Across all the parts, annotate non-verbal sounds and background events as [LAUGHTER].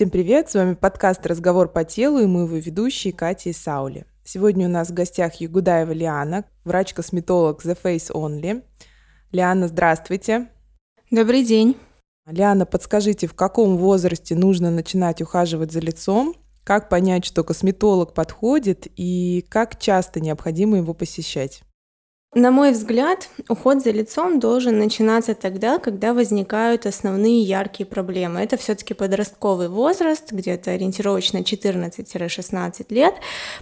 Всем привет, с вами подкаст «Разговор по телу» и мы его ведущие Катя и Саули. Сегодня у нас в гостях Ягудаева Лиана, врач-косметолог The Face Only. Лиана, здравствуйте. Добрый день. Лиана, подскажите, в каком возрасте нужно начинать ухаживать за лицом? Как понять, что косметолог подходит и как часто необходимо его посещать? На мой взгляд, уход за лицом должен начинаться тогда, когда возникают основные яркие проблемы. Это все-таки подростковый возраст, где-то ориентировочно 14-16 лет,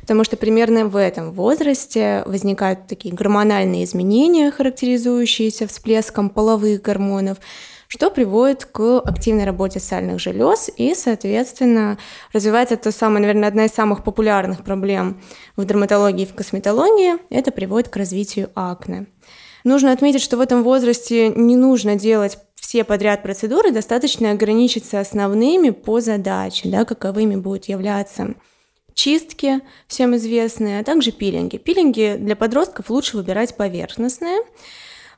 потому что примерно в этом возрасте возникают такие гормональные изменения, характеризующиеся всплеском половых гормонов, что приводит к активной работе сальных желез и, соответственно, развивается то самое, наверное, одна из самых популярных проблем в дерматологии и в косметологии, это приводит к развитию акне. Нужно отметить, что в этом возрасте не нужно делать все подряд процедуры, достаточно ограничиться основными по задаче, да, каковыми будут являться чистки, всем известные, а также пилинги. Пилинги для подростков лучше выбирать поверхностные,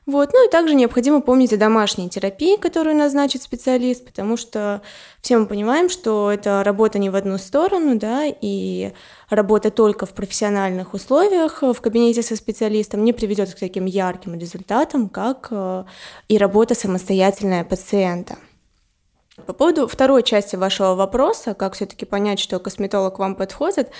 вот. Ну и также необходимо помнить о домашней терапии, которую назначит специалист, потому что все мы понимаем, что это работа не в одну сторону, да, и работа только в профессиональных условиях в кабинете со специалистом не приведет к таким ярким результатам, как э, и работа самостоятельная пациента. По поводу второй части вашего вопроса, как все-таки понять, что косметолог вам подходит,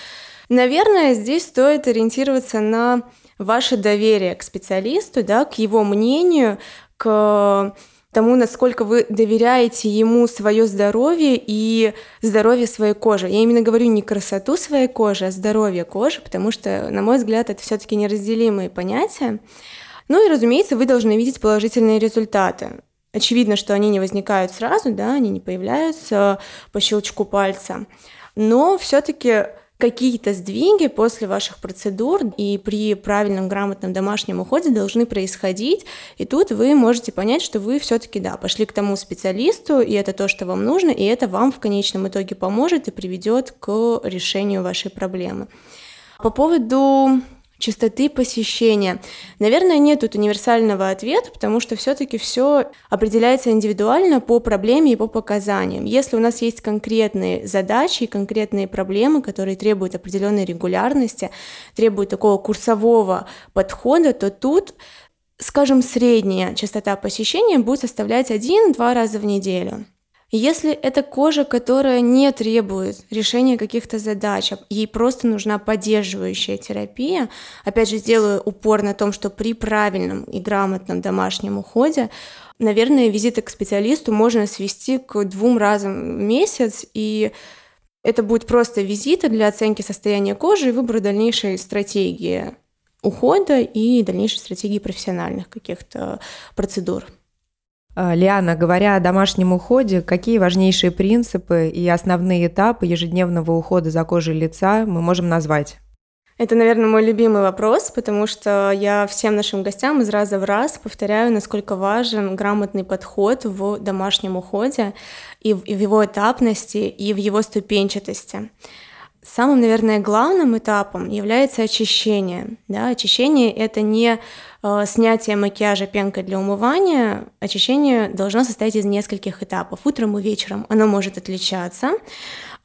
наверное, здесь стоит ориентироваться на ваше доверие к специалисту, да, к его мнению, к тому, насколько вы доверяете ему свое здоровье и здоровье своей кожи. Я именно говорю не красоту своей кожи, а здоровье кожи, потому что, на мой взгляд, это все-таки неразделимые понятия. Ну и, разумеется, вы должны видеть положительные результаты. Очевидно, что они не возникают сразу, да, они не появляются по щелчку пальца. Но все-таки какие-то сдвиги после ваших процедур и при правильном грамотном домашнем уходе должны происходить, и тут вы можете понять, что вы все-таки да, пошли к тому специалисту, и это то, что вам нужно, и это вам в конечном итоге поможет и приведет к решению вашей проблемы. По поводу частоты посещения. Наверное, нет тут универсального ответа, потому что все-таки все определяется индивидуально по проблеме и по показаниям. Если у нас есть конкретные задачи и конкретные проблемы, которые требуют определенной регулярности, требуют такого курсового подхода, то тут скажем, средняя частота посещения будет составлять 1-2 раза в неделю. Если это кожа, которая не требует решения каких-то задач, ей просто нужна поддерживающая терапия, опять же, сделаю упор на том, что при правильном и грамотном домашнем уходе наверное, визиты к специалисту можно свести к двум разам в месяц, и это будет просто визиты для оценки состояния кожи и выбора дальнейшей стратегии ухода и дальнейшей стратегии профессиональных каких-то процедур. А, Лиана, говоря о домашнем уходе, какие важнейшие принципы и основные этапы ежедневного ухода за кожей лица мы можем назвать? Это, наверное, мой любимый вопрос, потому что я всем нашим гостям из раза в раз повторяю, насколько важен грамотный подход в домашнем уходе и в его этапности, и в его ступенчатости. Самым, наверное, главным этапом является очищение. Да? Очищение – это не э, снятие макияжа пенкой для умывания. Очищение должно состоять из нескольких этапов. Утром и вечером оно может отличаться.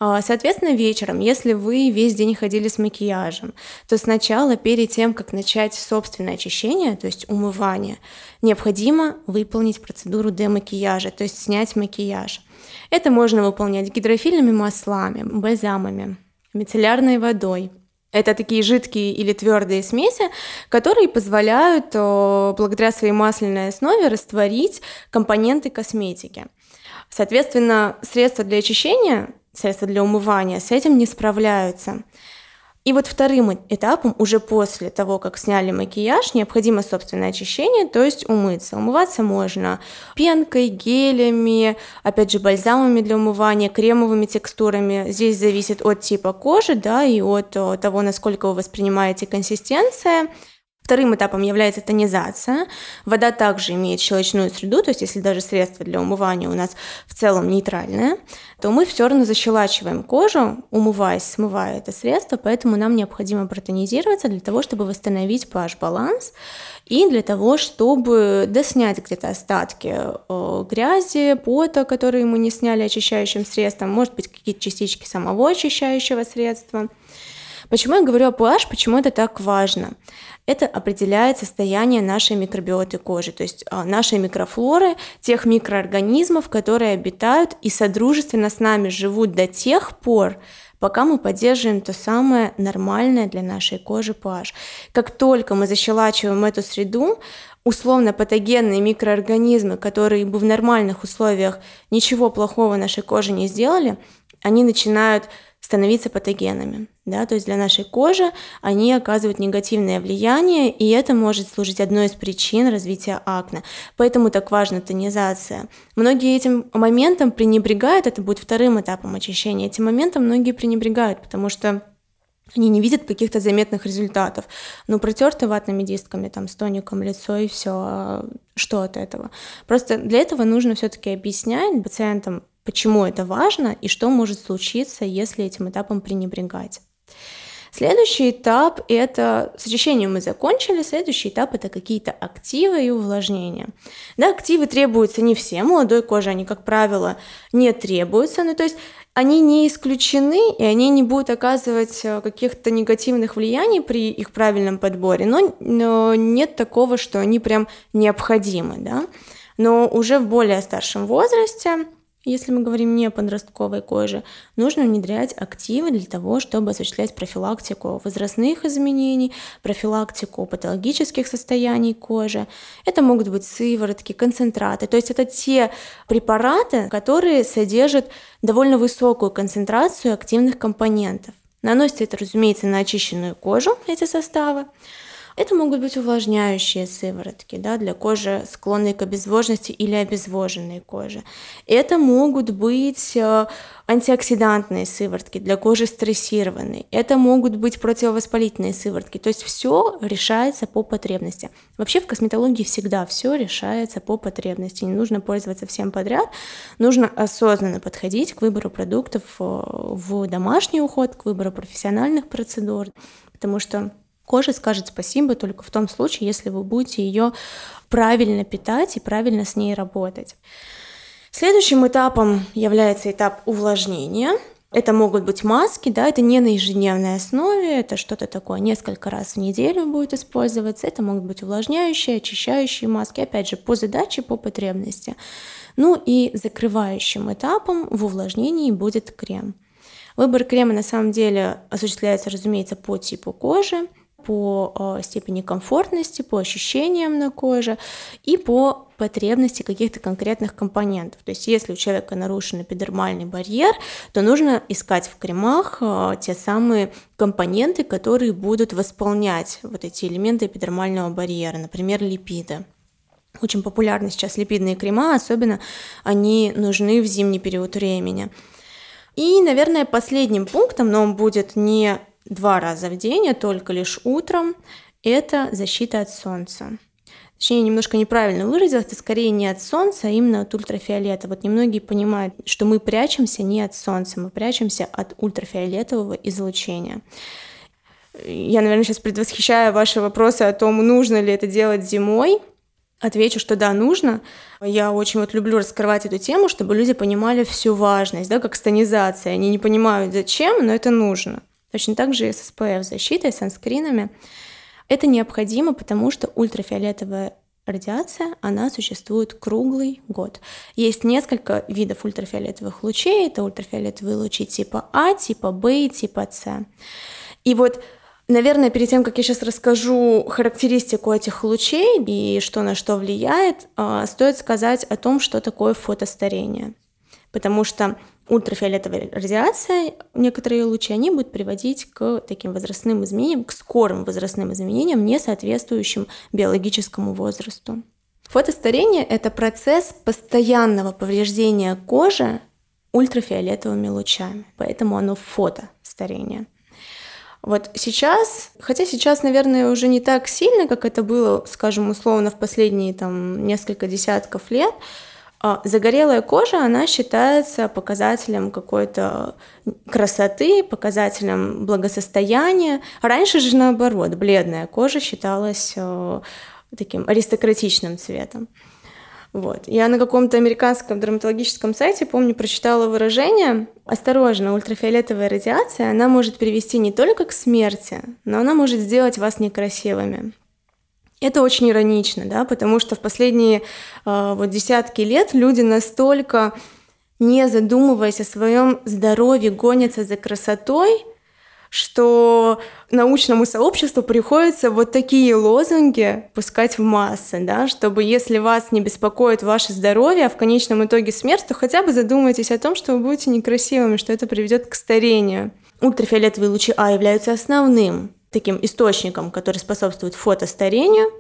Э, соответственно, вечером, если вы весь день ходили с макияжем, то сначала, перед тем, как начать собственное очищение, то есть умывание, необходимо выполнить процедуру демакияжа, то есть снять макияж. Это можно выполнять гидрофильными маслами, бальзамами, мицеллярной водой. Это такие жидкие или твердые смеси, которые позволяют благодаря своей масляной основе растворить компоненты косметики. Соответственно, средства для очищения, средства для умывания с этим не справляются. И вот вторым этапом, уже после того, как сняли макияж, необходимо собственное очищение, то есть умыться. Умываться можно пенкой, гелями, опять же, бальзамами для умывания, кремовыми текстурами. Здесь зависит от типа кожи, да, и от того, насколько вы воспринимаете консистенция. Вторым этапом является тонизация. Вода также имеет щелочную среду, то есть если даже средство для умывания у нас в целом нейтральное, то мы все равно защелачиваем кожу, умываясь, смывая это средство, поэтому нам необходимо протонизироваться для того, чтобы восстановить pH-баланс и для того, чтобы доснять где-то остатки э, грязи, пота, которые мы не сняли очищающим средством, может быть, какие-то частички самого очищающего средства. Почему я говорю о pH, почему это так важно? Это определяет состояние нашей микробиоты кожи, то есть а, нашей микрофлоры, тех микроорганизмов, которые обитают и содружественно с нами живут до тех пор, пока мы поддерживаем то самое нормальное для нашей кожи pH. Как только мы защелачиваем эту среду, условно патогенные микроорганизмы, которые бы в нормальных условиях ничего плохого нашей коже не сделали, они начинают становиться патогенами. Да? То есть для нашей кожи они оказывают негативное влияние, и это может служить одной из причин развития акне. Поэтому так важна тонизация. Многие этим моментом пренебрегают, это будет вторым этапом очищения. Этим моментом многие пренебрегают, потому что они не видят каких-то заметных результатов. Ну, протерты ватными дисками, там, с тоником лицо и все. А что от этого? Просто для этого нужно все-таки объяснять пациентам, почему это важно и что может случиться, если этим этапом пренебрегать. Следующий этап – это с очищением мы закончили, следующий этап – это какие-то активы и увлажнения. Да, активы требуются не всем, молодой коже они, как правило, не требуются, ну то есть они не исключены, и они не будут оказывать э, каких-то негативных влияний при их правильном подборе, но, но нет такого, что они прям необходимы, да. Но уже в более старшем возрасте если мы говорим не о подростковой коже, нужно внедрять активы для того, чтобы осуществлять профилактику возрастных изменений, профилактику патологических состояний кожи. Это могут быть сыворотки, концентраты. То есть это те препараты, которые содержат довольно высокую концентрацию активных компонентов. Наносится это, разумеется, на очищенную кожу, эти составы. Это могут быть увлажняющие сыворотки да, для кожи, склонной к обезвоженности или обезвоженной кожи. Это могут быть э, антиоксидантные сыворотки для кожи стрессированной. Это могут быть противовоспалительные сыворотки. То есть все решается по потребности. Вообще в косметологии всегда все решается по потребности. Не нужно пользоваться всем подряд. Нужно осознанно подходить к выбору продуктов э, в домашний уход, к выбору профессиональных процедур. Потому что Кожа скажет спасибо только в том случае, если вы будете ее правильно питать и правильно с ней работать. Следующим этапом является этап увлажнения. Это могут быть маски, да, это не на ежедневной основе, это что-то такое несколько раз в неделю будет использоваться. Это могут быть увлажняющие, очищающие маски, опять же, по задаче, по потребности. Ну и закрывающим этапом в увлажнении будет крем. Выбор крема на самом деле осуществляется, разумеется, по типу кожи по э, степени комфортности, по ощущениям на коже и по потребности каких-то конкретных компонентов. То есть если у человека нарушен эпидермальный барьер, то нужно искать в кремах э, те самые компоненты, которые будут восполнять вот эти элементы эпидермального барьера, например, липиды. Очень популярны сейчас липидные крема, особенно они нужны в зимний период времени. И, наверное, последним пунктом, но он будет не два раза в день, а только лишь утром, это защита от солнца. Точнее, немножко неправильно выразилась, это скорее не от солнца, а именно от ультрафиолета. Вот немногие понимают, что мы прячемся не от солнца, мы прячемся от ультрафиолетового излучения. Я, наверное, сейчас предвосхищаю ваши вопросы о том, нужно ли это делать зимой. Отвечу, что да, нужно. Я очень вот люблю раскрывать эту тему, чтобы люди понимали всю важность, да, как станизация. Они не понимают, зачем, но это нужно. Точно так же и с SPF-защитой, санскринами. Это необходимо, потому что ультрафиолетовая радиация, она существует круглый год. Есть несколько видов ультрафиолетовых лучей. Это ультрафиолетовые лучи типа А, типа Б и типа С. И вот Наверное, перед тем, как я сейчас расскажу характеристику этих лучей и что на что влияет, а, стоит сказать о том, что такое фотостарение. Потому что ультрафиолетовая радиация, некоторые лучи, они будут приводить к таким возрастным изменениям, к скорым возрастным изменениям, не соответствующим биологическому возрасту. Фотостарение – это процесс постоянного повреждения кожи ультрафиолетовыми лучами, поэтому оно фотостарение. Вот сейчас, хотя сейчас, наверное, уже не так сильно, как это было, скажем, условно, в последние там несколько десятков лет, загорелая кожа, она считается показателем какой-то красоты, показателем благосостояния. Раньше же наоборот, бледная кожа считалась э, таким аристократичным цветом. Вот. Я на каком-то американском дерматологическом сайте, помню, прочитала выражение «Осторожно, ультрафиолетовая радиация, она может привести не только к смерти, но она может сделать вас некрасивыми». Это очень иронично, да, потому что в последние э, вот десятки лет люди настолько, не задумываясь о своем здоровье, гонятся за красотой – что научному сообществу приходится вот такие лозунги пускать в массы, да, чтобы если вас не беспокоит ваше здоровье, а в конечном итоге смерть, то хотя бы задумайтесь о том, что вы будете некрасивыми, что это приведет к старению. Ультрафиолетовые лучи А являются основным таким источником, который способствует фотостарению,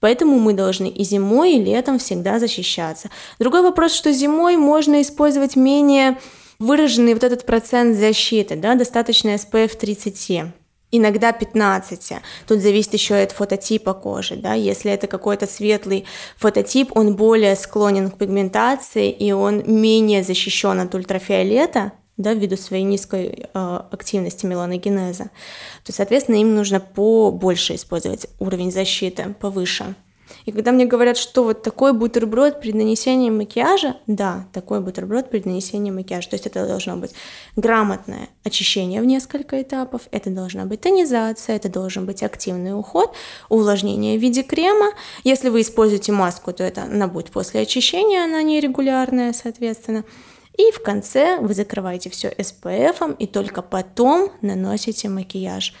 поэтому мы должны и зимой, и летом всегда защищаться. Другой вопрос, что зимой можно использовать менее выраженный вот этот процент защиты, да, достаточно SPF 30 иногда 15. Тут зависит еще от фототипа кожи. Да? Если это какой-то светлый фототип, он более склонен к пигментации, и он менее защищен от ультрафиолета, да, ввиду своей низкой э, активности меланогенеза, то, соответственно, им нужно побольше использовать уровень защиты, повыше. И когда мне говорят, что вот такой бутерброд при нанесении макияжа, да, такой бутерброд при нанесении макияжа. То есть это должно быть грамотное очищение в несколько этапов, это должна быть тонизация, это должен быть активный уход, увлажнение в виде крема. Если вы используете маску, то это она будет после очищения, она нерегулярная, соответственно. И в конце вы закрываете все SPF, и только потом наносите макияж.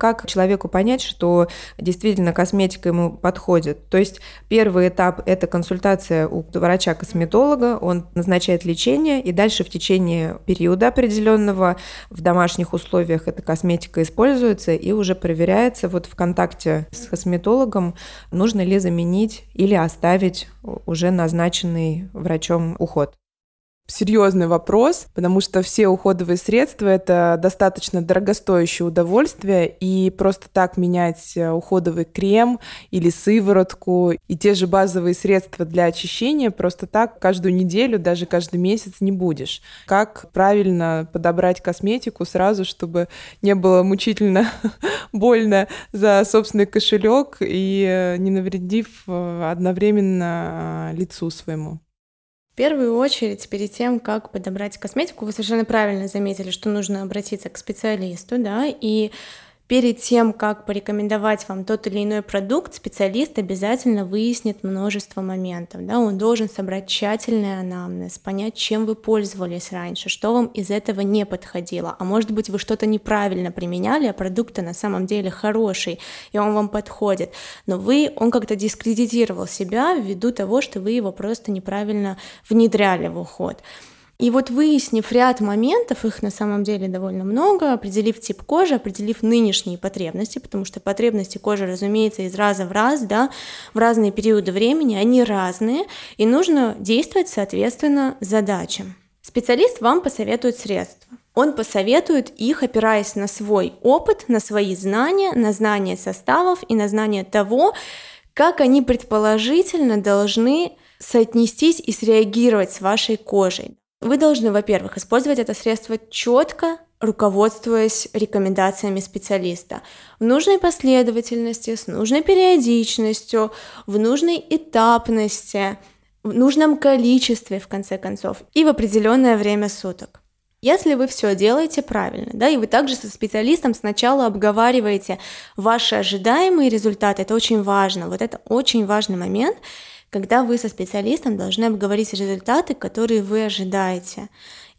Как человеку понять, что действительно косметика ему подходит? То есть первый этап – это консультация у врача-косметолога, он назначает лечение, и дальше в течение периода определенного в домашних условиях эта косметика используется и уже проверяется вот в контакте с косметологом, нужно ли заменить или оставить уже назначенный врачом уход серьезный вопрос, потому что все уходовые средства это достаточно дорогостоящее удовольствие, и просто так менять э, уходовый крем или сыворотку и те же базовые средства для очищения просто так каждую неделю, даже каждый месяц не будешь. Как правильно подобрать косметику сразу, чтобы не было мучительно [LAUGHS] больно за собственный кошелек и э, не навредив э, одновременно лицу своему? Первую очередь, перед тем, как подобрать косметику, вы совершенно правильно заметили, что нужно обратиться к специалисту, да, и Перед тем, как порекомендовать вам тот или иной продукт, специалист обязательно выяснит множество моментов. Да? Он должен собрать тщательный анамнез, понять, чем вы пользовались раньше, что вам из этого не подходило. А может быть, вы что-то неправильно применяли, а продукт на самом деле хороший, и он вам подходит. Но вы, он как-то дискредитировал себя ввиду того, что вы его просто неправильно внедряли в уход. И вот выяснив ряд моментов, их на самом деле довольно много, определив тип кожи, определив нынешние потребности, потому что потребности кожи, разумеется, из раза в раз, да, в разные периоды времени, они разные, и нужно действовать соответственно задачам. Специалист вам посоветует средства. Он посоветует их, опираясь на свой опыт, на свои знания, на знания составов и на знание того, как они предположительно должны соотнестись и среагировать с вашей кожей. Вы должны, во-первых, использовать это средство четко, руководствуясь рекомендациями специалиста в нужной последовательности, с нужной периодичностью, в нужной этапности, в нужном количестве, в конце концов, и в определенное время суток. Если вы все делаете правильно, да, и вы также со специалистом сначала обговариваете ваши ожидаемые результаты, это очень важно, вот это очень важный момент, когда вы со специалистом должны обговорить результаты, которые вы ожидаете,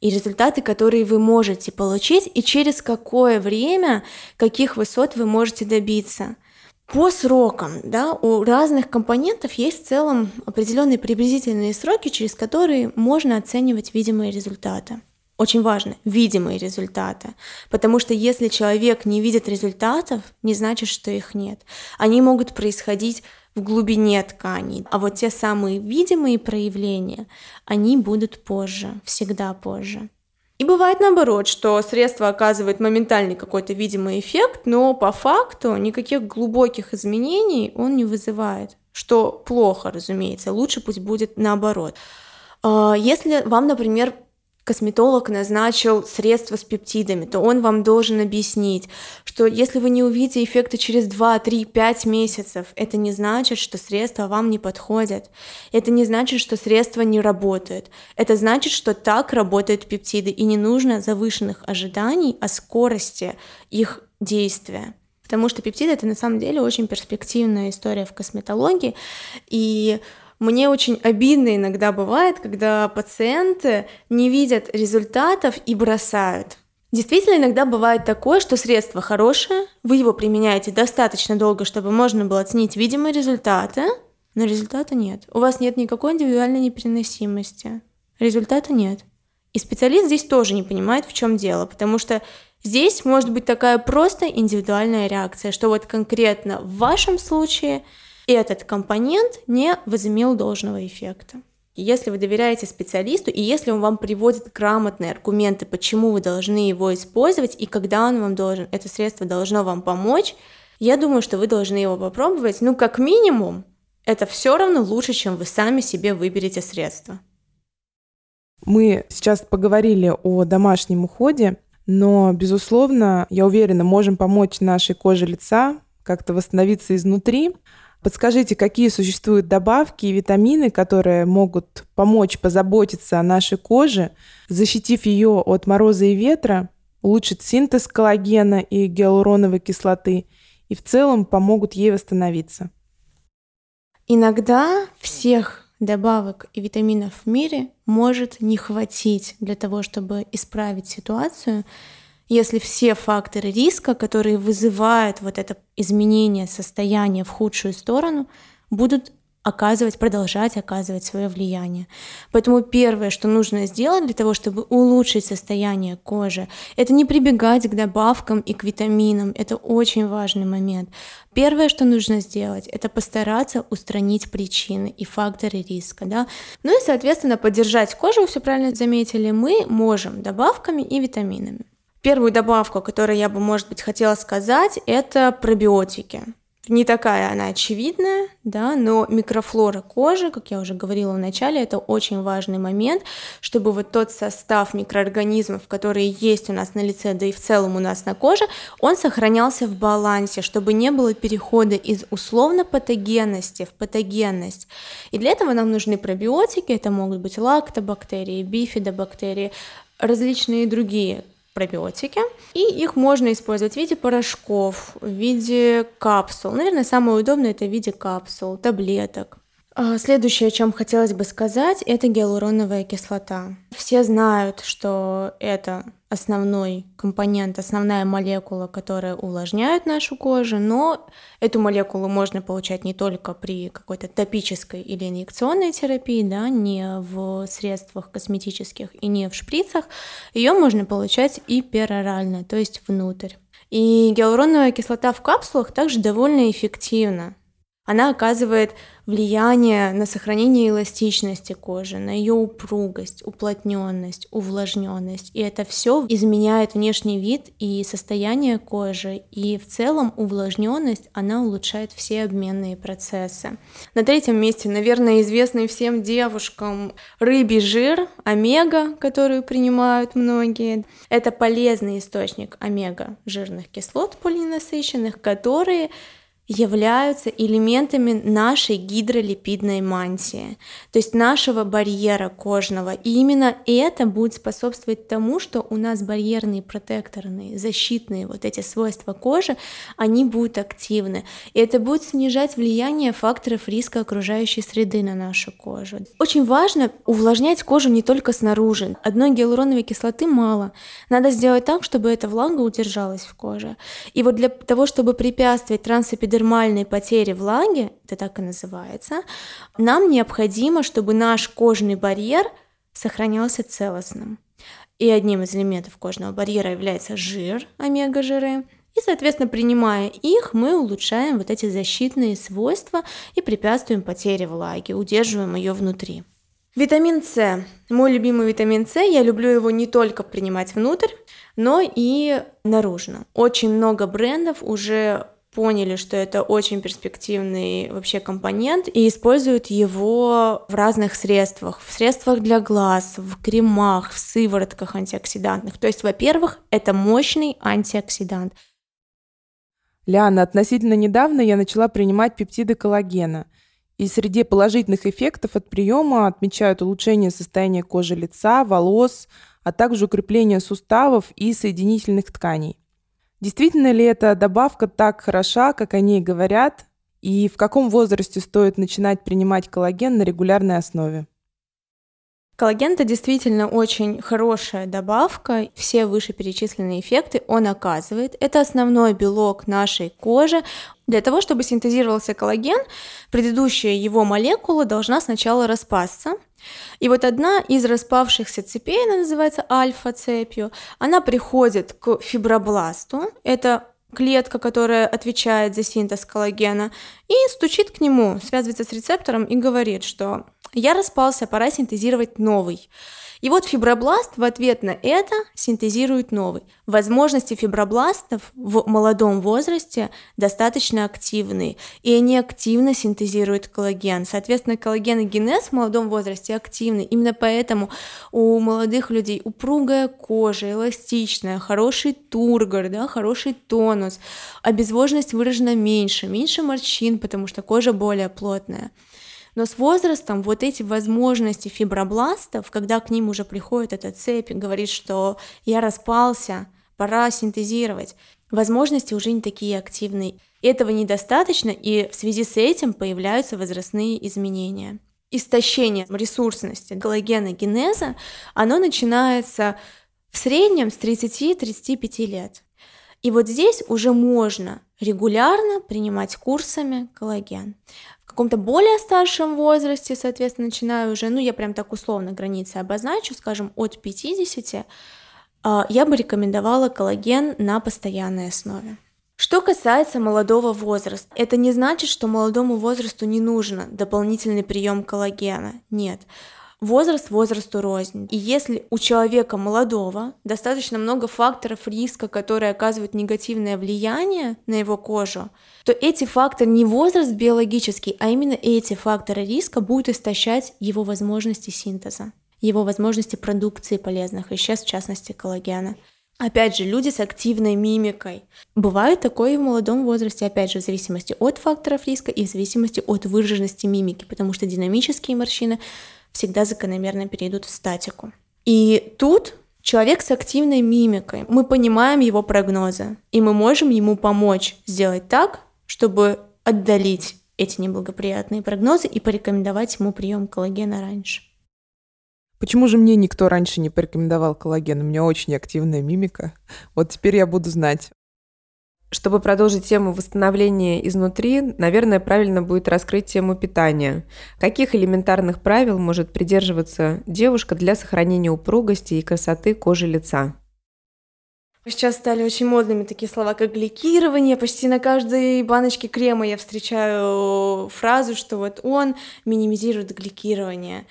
и результаты, которые вы можете получить, и через какое время, каких высот вы можете добиться. По срокам, да, у разных компонентов есть в целом определенные приблизительные сроки, через которые можно оценивать видимые результаты. Очень важно, видимые результаты. Потому что если человек не видит результатов, не значит, что их нет. Они могут происходить в глубине тканей. А вот те самые видимые проявления, они будут позже, всегда позже. И бывает наоборот, что средство оказывает моментальный какой-то видимый эффект, но по факту никаких глубоких изменений он не вызывает, что плохо, разумеется, лучше пусть будет наоборот. А, если вам, например, косметолог назначил средство с пептидами, то он вам должен объяснить, что если вы не увидите эффекта через 2, 3, 5 месяцев, это не значит, что средства вам не подходят. Это не значит, что средства не работают. Это значит, что так работают пептиды, и не нужно завышенных ожиданий о скорости их действия. Потому что пептиды это на самом деле очень перспективная история в косметологии, и мне очень обидно иногда бывает, когда пациенты не видят результатов и бросают. Действительно, иногда бывает такое, что средство хорошее, вы его применяете достаточно долго, чтобы можно было оценить видимые результаты, но результата нет. У вас нет никакой индивидуальной непереносимости. Результата нет. И специалист здесь тоже не понимает, в чем дело, потому что здесь может быть такая просто индивидуальная реакция, что вот конкретно в вашем случае – этот компонент не возымел должного эффекта. Если вы доверяете специалисту, и если он вам приводит грамотные аргументы, почему вы должны его использовать, и когда он вам должен, это средство должно вам помочь, я думаю, что вы должны его попробовать. Ну, как минимум, это все равно лучше, чем вы сами себе выберете средство. Мы сейчас поговорили о домашнем уходе, но, безусловно, я уверена, можем помочь нашей коже лица как-то восстановиться изнутри. Подскажите, какие существуют добавки и витамины, которые могут помочь позаботиться о нашей коже, защитив ее от мороза и ветра, улучшить синтез коллагена и гиалуроновой кислоты и в целом помогут ей восстановиться? Иногда всех добавок и витаминов в мире может не хватить для того, чтобы исправить ситуацию, если все факторы риска, которые вызывают вот это изменение состояния в худшую сторону, будут оказывать, продолжать оказывать свое влияние. Поэтому первое, что нужно сделать для того, чтобы улучшить состояние кожи, это не прибегать к добавкам и к витаминам. Это очень важный момент. Первое, что нужно сделать, это постараться устранить причины и факторы риска. Да? Ну и, соответственно, поддержать кожу, все правильно заметили, мы можем добавками и витаминами. Первую добавку, которую я бы, может быть, хотела сказать, это пробиотики. Не такая она очевидная, да, но микрофлора кожи, как я уже говорила в начале, это очень важный момент, чтобы вот тот состав микроорганизмов, которые есть у нас на лице, да и в целом у нас на коже, он сохранялся в балансе, чтобы не было перехода из условно патогенности в патогенность. И для этого нам нужны пробиотики, это могут быть лактобактерии, бифидобактерии, различные другие пробиотики, и их можно использовать в виде порошков, в виде капсул. Наверное, самое удобное это в виде капсул, таблеток. А, следующее, о чем хотелось бы сказать, это гиалуроновая кислота. Все знают, что это основной компонент, основная молекула, которая увлажняет нашу кожу, но эту молекулу можно получать не только при какой-то топической или инъекционной терапии, да, не в средствах косметических и не в шприцах, ее можно получать и перорально, то есть внутрь. И гиалуроновая кислота в капсулах также довольно эффективна. Она оказывает влияние на сохранение эластичности кожи, на ее упругость, уплотненность, увлажненность. И это все изменяет внешний вид и состояние кожи. И в целом увлажненность, она улучшает все обменные процессы. На третьем месте, наверное, известный всем девушкам рыбий жир, омега, которую принимают многие. Это полезный источник омега жирных кислот полиненасыщенных, которые являются элементами нашей гидролипидной мантии, то есть нашего барьера кожного. И именно это будет способствовать тому, что у нас барьерные протекторные, защитные вот эти свойства кожи, они будут активны. И это будет снижать влияние факторов риска окружающей среды на нашу кожу. Очень важно увлажнять кожу не только снаружи. Одной гиалуроновой кислоты мало. Надо сделать так, чтобы эта влага удержалась в коже. И вот для того, чтобы препятствовать трансэпидермальному эпидермальной потери влаги, это так и называется, нам необходимо, чтобы наш кожный барьер сохранялся целостным. И одним из элементов кожного барьера является жир, омега-жиры. И, соответственно, принимая их, мы улучшаем вот эти защитные свойства и препятствуем потере влаги, удерживаем ее внутри. Витамин С. Мой любимый витамин С. Я люблю его не только принимать внутрь, но и наружно. Очень много брендов уже поняли, что это очень перспективный вообще компонент и используют его в разных средствах. В средствах для глаз, в кремах, в сыворотках антиоксидантных. То есть, во-первых, это мощный антиоксидант. Ляна, относительно недавно я начала принимать пептиды коллагена. И среди положительных эффектов от приема отмечают улучшение состояния кожи лица, волос, а также укрепление суставов и соединительных тканей. Действительно ли эта добавка так хороша, как о ней говорят, и в каком возрасте стоит начинать принимать коллаген на регулярной основе? Коллаген это действительно очень хорошая добавка. Все вышеперечисленные эффекты он оказывает. Это основной белок нашей кожи. Для того, чтобы синтезировался коллаген, предыдущая его молекула должна сначала распасться. И вот одна из распавшихся цепей, она называется альфа-цепью, она приходит к фибробласту. Это клетка, которая отвечает за синтез коллагена, и стучит к нему, связывается с рецептором и говорит, что я распался, пора синтезировать новый. И вот фибробласт в ответ на это синтезирует новый. Возможности фибробластов в молодом возрасте достаточно активные, и они активно синтезируют коллаген. Соответственно, коллагеногенез в молодом возрасте активный. Именно поэтому у молодых людей упругая кожа, эластичная, хороший тургор, да, хороший тонус, обезвоженность выражена меньше, меньше морщин, потому что кожа более плотная. Но с возрастом вот эти возможности фибробластов, когда к ним уже приходит эта цепь и говорит, что я распался, пора синтезировать, возможности уже не такие активные. Этого недостаточно, и в связи с этим появляются возрастные изменения. Истощение ресурсности коллагеногенеза, оно начинается в среднем с 30-35 лет. И вот здесь уже можно регулярно принимать курсами коллаген каком-то более старшем возрасте, соответственно, начинаю уже, ну, я прям так условно границы обозначу, скажем, от 50, а, я бы рекомендовала коллаген на постоянной основе. Что касается молодого возраста, это не значит, что молодому возрасту не нужно дополнительный прием коллагена. Нет возраст возрасту рознь. И если у человека молодого достаточно много факторов риска, которые оказывают негативное влияние на его кожу, то эти факторы не возраст биологический, а именно эти факторы риска будут истощать его возможности синтеза, его возможности продукции полезных веществ, в частности коллагена. Опять же, люди с активной мимикой. Бывает такое и в молодом возрасте, опять же, в зависимости от факторов риска и в зависимости от выраженности мимики, потому что динамические морщины всегда закономерно перейдут в статику. И тут человек с активной мимикой, мы понимаем его прогнозы, и мы можем ему помочь сделать так, чтобы отдалить эти неблагоприятные прогнозы и порекомендовать ему прием коллагена раньше. Почему же мне никто раньше не порекомендовал коллаген? У меня очень активная мимика. Вот теперь я буду знать. Чтобы продолжить тему восстановления изнутри, наверное, правильно будет раскрыть тему питания. Каких элементарных правил может придерживаться девушка для сохранения упругости и красоты кожи лица? Сейчас стали очень модными такие слова, как гликирование. Почти на каждой баночке крема я встречаю фразу, что вот он минимизирует гликирование.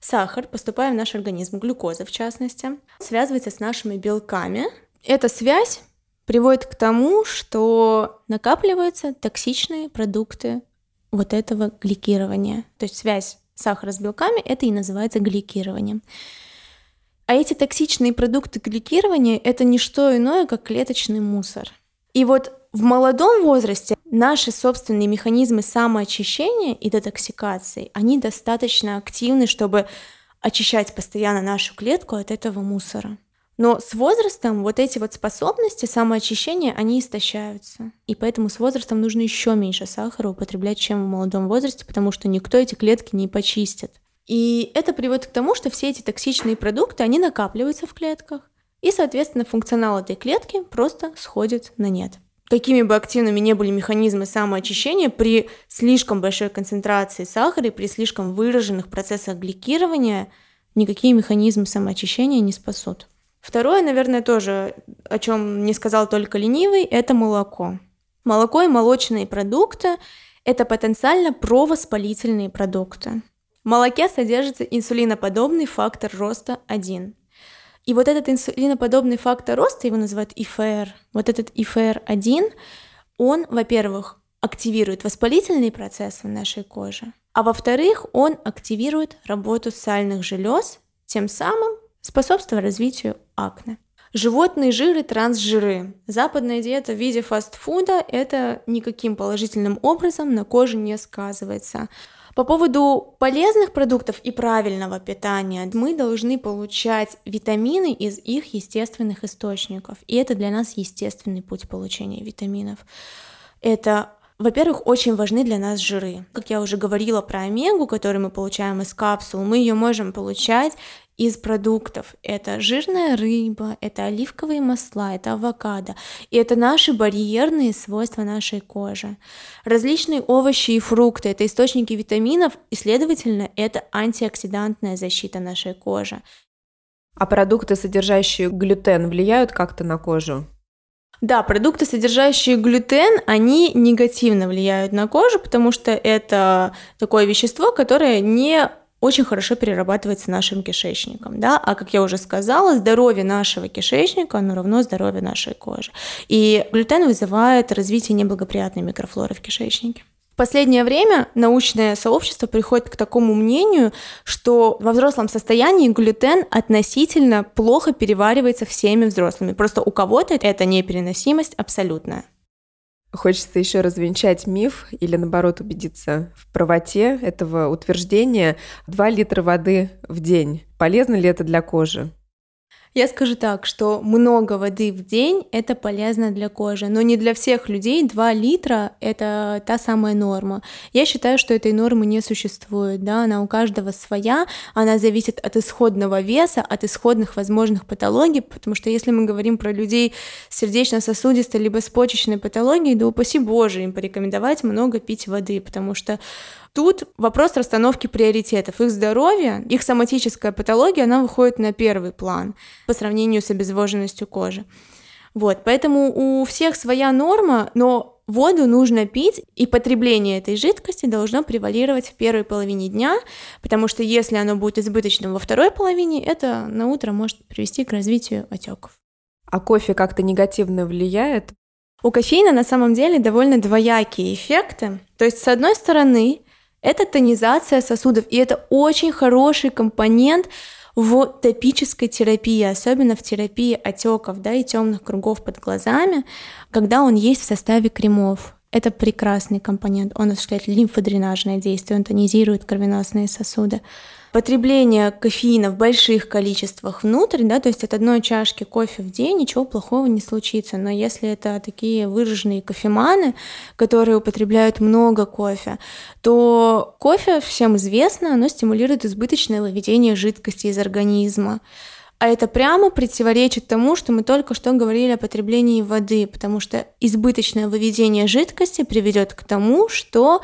Сахар, поступая в наш организм, глюкоза в частности, связывается с нашими белками. Эта связь приводит к тому, что накапливаются токсичные продукты вот этого гликирования. То есть связь сахара с белками это и называется гликированием. А эти токсичные продукты гликирования это не что иное, как клеточный мусор. И вот в молодом возрасте наши собственные механизмы самоочищения и детоксикации, они достаточно активны, чтобы очищать постоянно нашу клетку от этого мусора. Но с возрастом вот эти вот способности самоочищения, они истощаются. И поэтому с возрастом нужно еще меньше сахара употреблять, чем в молодом возрасте, потому что никто эти клетки не почистит. И это приводит к тому, что все эти токсичные продукты, они накапливаются в клетках, и, соответственно, функционал этой клетки просто сходит на нет. Какими бы активными не были механизмы самоочищения, при слишком большой концентрации сахара и при слишком выраженных процессах гликирования никакие механизмы самоочищения не спасут. Второе, наверное, тоже, о чем не сказал только ленивый, это молоко. Молоко и молочные продукты – это потенциально провоспалительные продукты. В молоке содержится инсулиноподобный фактор роста 1. И вот этот инсулиноподобный фактор роста, его называют ИФР, вот этот ИФР-1, он, во-первых, активирует воспалительные процессы в нашей коже, а во-вторых, он активирует работу сальных желез, тем самым способствуя развитию акне. Животные жиры, трансжиры. Западная диета в виде фастфуда – это никаким положительным образом на коже не сказывается. По поводу полезных продуктов и правильного питания мы должны получать витамины из их естественных источников. И это для нас естественный путь получения витаминов. Это во-первых, очень важны для нас жиры. Как я уже говорила про омегу, которую мы получаем из капсул, мы ее можем получать из продуктов. Это жирная рыба, это оливковые масла, это авокадо. И это наши барьерные свойства нашей кожи. Различные овощи и фрукты – это источники витаминов, и, следовательно, это антиоксидантная защита нашей кожи. А продукты, содержащие глютен, влияют как-то на кожу? Да, продукты, содержащие глютен, они негативно влияют на кожу, потому что это такое вещество, которое не очень хорошо перерабатывается нашим кишечником, да, а как я уже сказала, здоровье нашего кишечника, оно равно здоровью нашей кожи. И глютен вызывает развитие неблагоприятной микрофлоры в кишечнике. В последнее время научное сообщество приходит к такому мнению, что во взрослом состоянии глютен относительно плохо переваривается всеми взрослыми. Просто у кого-то это непереносимость абсолютная. Хочется еще развенчать миф или, наоборот, убедиться в правоте этого утверждения. 2 литра воды в день. Полезно ли это для кожи? Я скажу так, что много воды в день – это полезно для кожи, но не для всех людей 2 литра – это та самая норма. Я считаю, что этой нормы не существует, да, она у каждого своя, она зависит от исходного веса, от исходных возможных патологий, потому что если мы говорим про людей с сердечно-сосудистой либо с почечной патологией, да упаси Боже им порекомендовать много пить воды, потому что Тут вопрос расстановки приоритетов. Их здоровье, их соматическая патология, она выходит на первый план по сравнению с обезвоженностью кожи. Вот, поэтому у всех своя норма, но воду нужно пить, и потребление этой жидкости должно превалировать в первой половине дня, потому что если оно будет избыточным во второй половине, это на утро может привести к развитию отеков. А кофе как-то негативно влияет? У кофеина на самом деле довольно двоякие эффекты. То есть, с одной стороны, это тонизация сосудов, и это очень хороший компонент в топической терапии, особенно в терапии отеков да, и темных кругов под глазами, когда он есть в составе кремов. Это прекрасный компонент. Он осуществляет лимфодренажное действие, он тонизирует кровеносные сосуды потребление кофеина в больших количествах внутрь, да, то есть от одной чашки кофе в день ничего плохого не случится. Но если это такие выраженные кофеманы, которые употребляют много кофе, то кофе, всем известно, оно стимулирует избыточное выведение жидкости из организма. А это прямо противоречит тому, что мы только что говорили о потреблении воды, потому что избыточное выведение жидкости приведет к тому, что,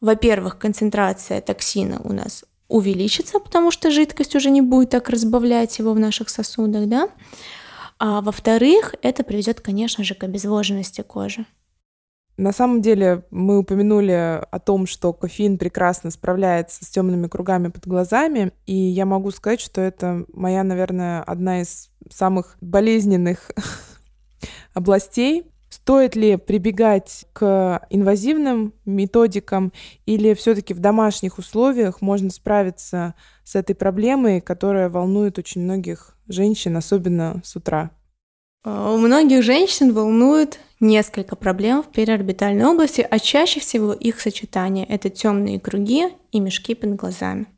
во-первых, концентрация токсина у нас увеличится, потому что жидкость уже не будет так разбавлять его в наших сосудах, да. А во-вторых, это приведет, конечно же, к обезвоженности кожи. На самом деле мы упомянули о том, что кофеин прекрасно справляется с темными кругами под глазами, и я могу сказать, что это моя, наверное, одна из самых болезненных [LAUGHS] областей, Стоит ли прибегать к инвазивным методикам или все-таки в домашних условиях можно справиться с этой проблемой, которая волнует очень многих женщин, особенно с утра? А, у многих женщин волнует несколько проблем в переорбитальной области, а чаще всего их сочетание – это темные круги и мешки под глазами.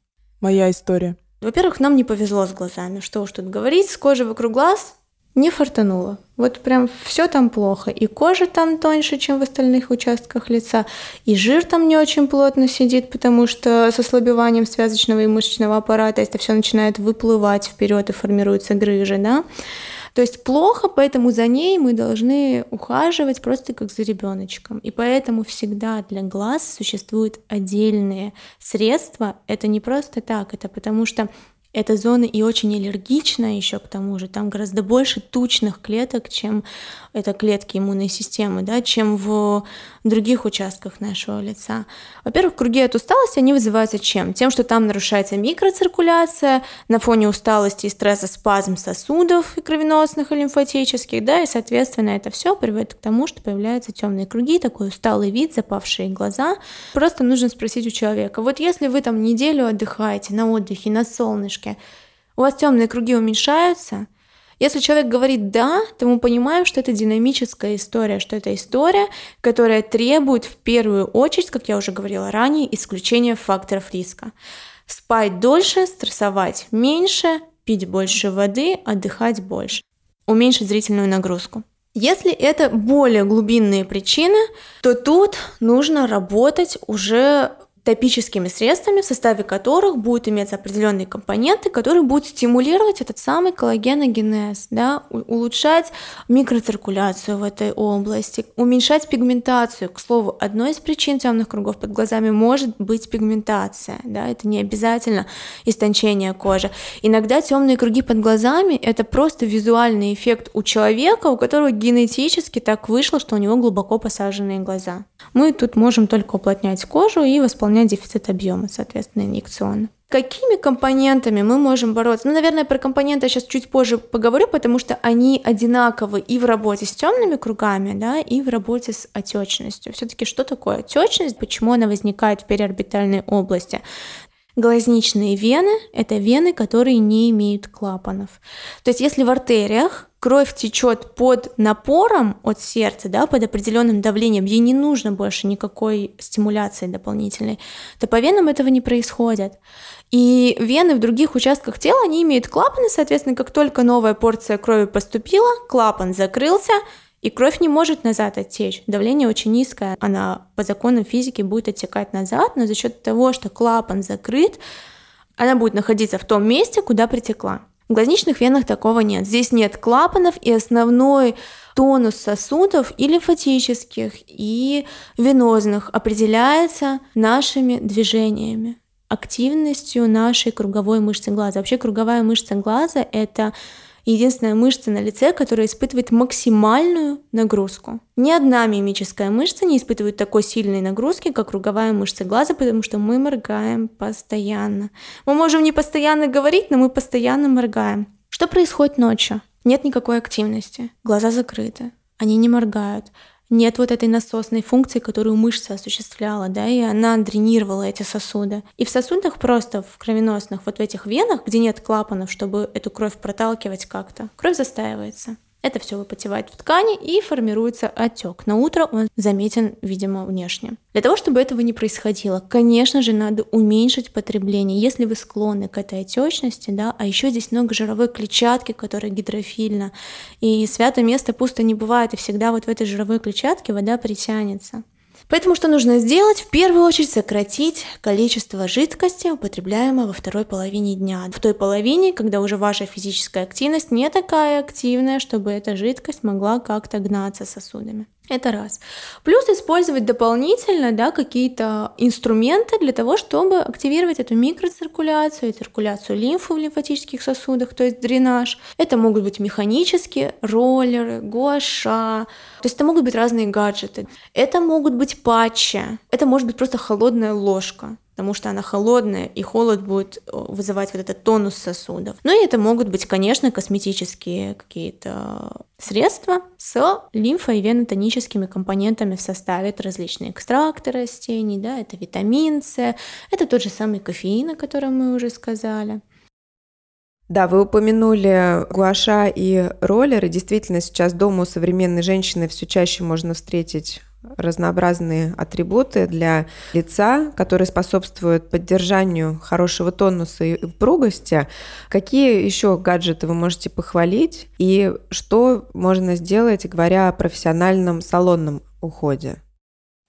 Моя история. Во-первых, нам не повезло с глазами. Что уж тут говорить, с кожей вокруг глаз не фартануло. Вот прям все там плохо. И кожа там тоньше, чем в остальных участках лица, и жир там не очень плотно сидит, потому что с ослабеванием связочного и мышечного аппарата это все начинает выплывать вперед и формируются грыжи, да. То есть плохо, поэтому за ней мы должны ухаживать просто как за ребеночком. И поэтому всегда для глаз существуют отдельные средства. Это не просто так, это потому что эта зона и очень аллергичная еще к тому же. Там гораздо больше тучных клеток, чем это клетки иммунной системы, да, чем в других участках нашего лица. Во-первых, круги от усталости, они вызываются чем? Тем, что там нарушается микроциркуляция, на фоне усталости и стресса спазм сосудов и кровеносных и лимфатических, да, и, соответственно, это все приводит к тому, что появляются темные круги, такой усталый вид, запавшие глаза. Просто нужно спросить у человека, вот если вы там неделю отдыхаете на отдыхе, на солнышке, у вас темные круги уменьшаются – если человек говорит «да», то мы понимаем, что это динамическая история, что это история, которая требует в первую очередь, как я уже говорила ранее, исключения факторов риска. Спать дольше, стрессовать меньше, пить больше воды, отдыхать больше. Уменьшить зрительную нагрузку. Если это более глубинные причины, то тут нужно работать уже топическими средствами, в составе которых будут иметься определенные компоненты, которые будут стимулировать этот самый коллагеногенез, да, улучшать микроциркуляцию в этой области, уменьшать пигментацию. К слову, одной из причин темных кругов под глазами может быть пигментация, да, это не обязательно истончение кожи. Иногда темные круги под глазами это просто визуальный эффект у человека, у которого генетически так вышло, что у него глубоко посаженные глаза. Мы тут можем только уплотнять кожу и восполнять дефицит объема, соответственно, инъекционно. Какими компонентами мы можем бороться? Ну, наверное, про компоненты я сейчас чуть позже поговорю, потому что они одинаковы и в работе с темными кругами, да, и в работе с отечностью. Все-таки что такое отечность, почему она возникает в периорбитальной области? Глазничные вены – это вены, которые не имеют клапанов. То есть если в артериях кровь течет под напором от сердца, да, под определенным давлением, ей не нужно больше никакой стимуляции дополнительной, то по венам этого не происходит. И вены в других участках тела, они имеют клапаны, соответственно, как только новая порция крови поступила, клапан закрылся, и кровь не может назад оттечь. Давление очень низкое, она по законам физики будет оттекать назад, но за счет того, что клапан закрыт, она будет находиться в том месте, куда притекла. В глазничных венах такого нет. Здесь нет клапанов, и основной тонус сосудов и лимфатических, и венозных определяется нашими движениями активностью нашей круговой мышцы глаза. Вообще круговая мышца глаза – это единственная мышца на лице, которая испытывает максимальную нагрузку. Ни одна мимическая мышца не испытывает такой сильной нагрузки, как круговая мышца глаза, потому что мы моргаем постоянно. Мы можем не постоянно говорить, но мы постоянно моргаем. Что происходит ночью? Нет никакой активности, глаза закрыты, они не моргают нет вот этой насосной функции, которую мышца осуществляла, да, и она дренировала эти сосуды. И в сосудах просто, в кровеносных, вот в этих венах, где нет клапанов, чтобы эту кровь проталкивать как-то, кровь застаивается. Это все выпотевает в ткани и формируется отек. На утро он заметен, видимо, внешне. Для того, чтобы этого не происходило, конечно же, надо уменьшить потребление, если вы склонны к этой отечности, да, а еще здесь много жировой клетчатки, которая гидрофильна, и святое место пусто не бывает, и всегда вот в этой жировой клетчатке вода притянется. Поэтому что нужно сделать? В первую очередь сократить количество жидкости, употребляемого во второй половине дня. В той половине, когда уже ваша физическая активность не такая активная, чтобы эта жидкость могла как-то гнаться сосудами. Это раз. Плюс использовать дополнительно да, какие-то инструменты для того, чтобы активировать эту микроциркуляцию, циркуляцию лимфы в лимфатических сосудах, то есть дренаж. Это могут быть механические роллеры, гуаша, то есть это могут быть разные гаджеты. Это могут быть патчи, это может быть просто холодная ложка потому что она холодная, и холод будет э, вызывать вот этот тонус сосудов. Ну и это могут быть, конечно, косметические какие-то средства с лимфо- и венотоническими компонентами в составе. Это различные экстракты растений, да, это витамин С, это тот же самый кофеин, о котором мы уже сказали. Да, вы упомянули гуаша и роллеры. Действительно, сейчас дома у современной женщины все чаще можно встретить разнообразные атрибуты для лица, которые способствуют поддержанию хорошего тонуса и упругости. Какие еще гаджеты вы можете похвалить и что можно сделать, говоря о профессиональном салонном уходе?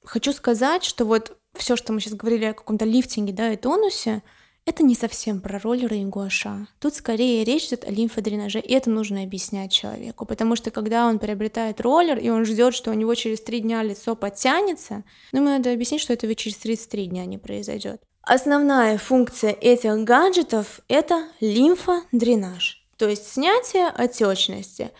Хочу сказать, что вот все, что мы сейчас говорили о каком-то лифтинге да, и тонусе, это не совсем про роллеры и гуаша. Тут скорее речь идет о лимфодренаже, и это нужно объяснять человеку, потому что когда он приобретает роллер, и он ждет, что у него через три дня лицо подтянется, ну, ему надо объяснить, что это через 33 дня не произойдет. Основная функция этих гаджетов – это лимфодренаж, то есть снятие отечности.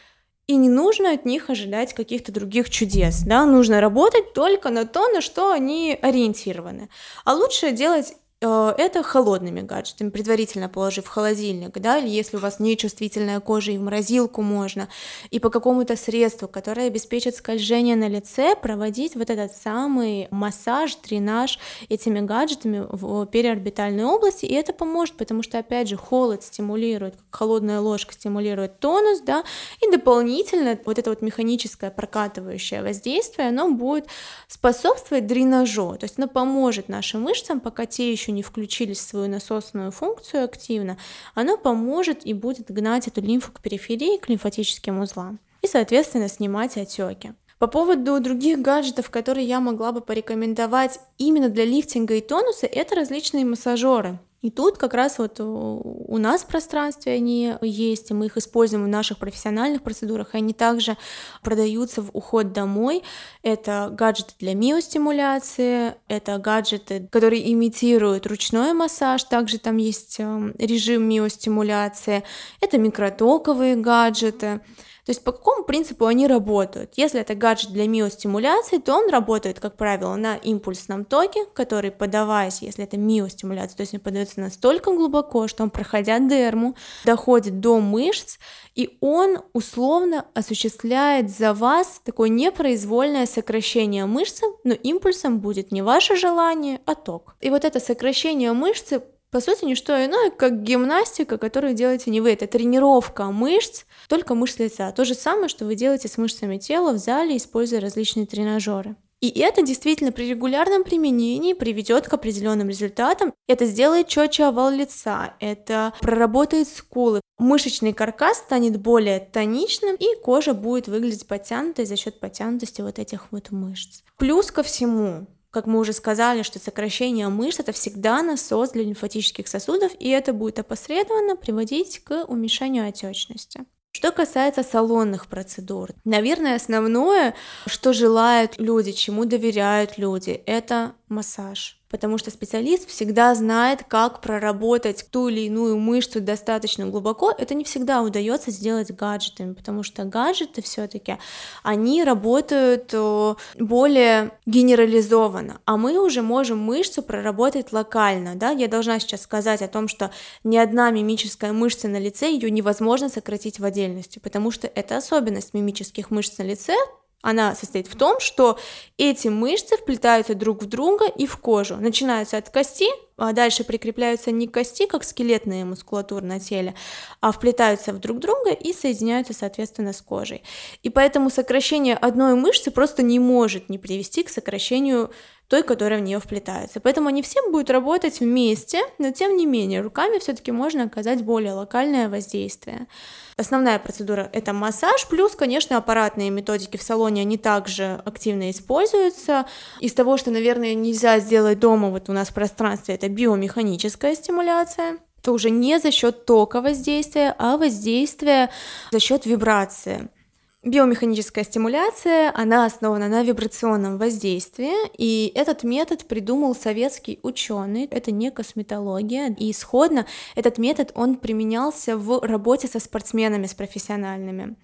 и не нужно от них ожидать каких-то других чудес, да, нужно работать только на то, на что они ориентированы. А лучше делать это холодными гаджетами, предварительно положив в холодильник, да, или если у вас нечувствительная кожа, и в морозилку можно, и по какому-то средству, которое обеспечит скольжение на лице, проводить вот этот самый массаж, дренаж этими гаджетами в переорбитальной области, и это поможет, потому что, опять же, холод стимулирует, холодная ложка стимулирует тонус, да, и дополнительно вот это вот механическое прокатывающее воздействие, оно будет способствовать дренажу, то есть оно поможет нашим мышцам, пока те еще еще не включились в свою насосную функцию активно, оно поможет и будет гнать эту лимфу к периферии, к лимфатическим узлам. И, соответственно, снимать отеки. По поводу других гаджетов, которые я могла бы порекомендовать именно для лифтинга и тонуса, это различные массажеры. И тут как раз вот у нас в пространстве они есть, и мы их используем в наших профессиональных процедурах, и они также продаются в уход домой. Это гаджеты для миостимуляции, это гаджеты, которые имитируют ручной массаж, также там есть эм, режим миостимуляции, это микротоковые гаджеты, то есть по какому принципу они работают? Если это гаджет для миостимуляции, то он работает, как правило, на импульсном токе, который, подаваясь, если это миостимуляция, то есть он подается настолько глубоко, что он, проходя дерму, доходит до мышц, и он условно осуществляет за вас такое непроизвольное сокращение мышцы, но импульсом будет не ваше желание, а ток. И вот это сокращение мышцы по сути, не что иное, как гимнастика, которую делаете не вы. Это тренировка мышц, только мышц лица. То же самое, что вы делаете с мышцами тела в зале, используя различные тренажеры. И это действительно при регулярном применении приведет к определенным результатам. Это сделает четче овал лица, это проработает скулы, мышечный каркас станет более тоничным, и кожа будет выглядеть потянутой за счет потянутости вот этих вот мышц. Плюс ко всему, как мы уже сказали, что сокращение мышц это всегда насос для лимфатических сосудов, и это будет опосредованно приводить к уменьшению отечности. Что касается салонных процедур, наверное, основное, что желают люди, чему доверяют люди, это массаж потому что специалист всегда знает, как проработать ту или иную мышцу достаточно глубоко. Это не всегда удается сделать гаджетами, потому что гаджеты все-таки они работают более генерализованно, а мы уже можем мышцу проработать локально. Да? Я должна сейчас сказать о том, что ни одна мимическая мышца на лице ее невозможно сократить в отдельности, потому что это особенность мимических мышц на лице, она состоит в том, что эти мышцы вплетаются друг в друга и в кожу. Начинаются от кости, а дальше прикрепляются не к кости, как скелетная мускулатура на теле, а вплетаются в друг друга и соединяются, соответственно, с кожей. И поэтому сокращение одной мышцы просто не может не привести к сокращению той, которая в нее вплетается. Поэтому они все будут работать вместе, но тем не менее руками все-таки можно оказать более локальное воздействие. Основная процедура – это массаж, плюс, конечно, аппаратные методики в салоне, они также активно используются. Из того, что, наверное, нельзя сделать дома, вот у нас в пространстве, это биомеханическая стимуляция, это уже не за счет тока воздействия, а воздействие за счет вибрации. Биомеханическая стимуляция, она основана на вибрационном воздействии, и этот метод придумал советский ученый, это не косметология, и исходно этот метод, он применялся в работе со спортсменами, с профессиональными.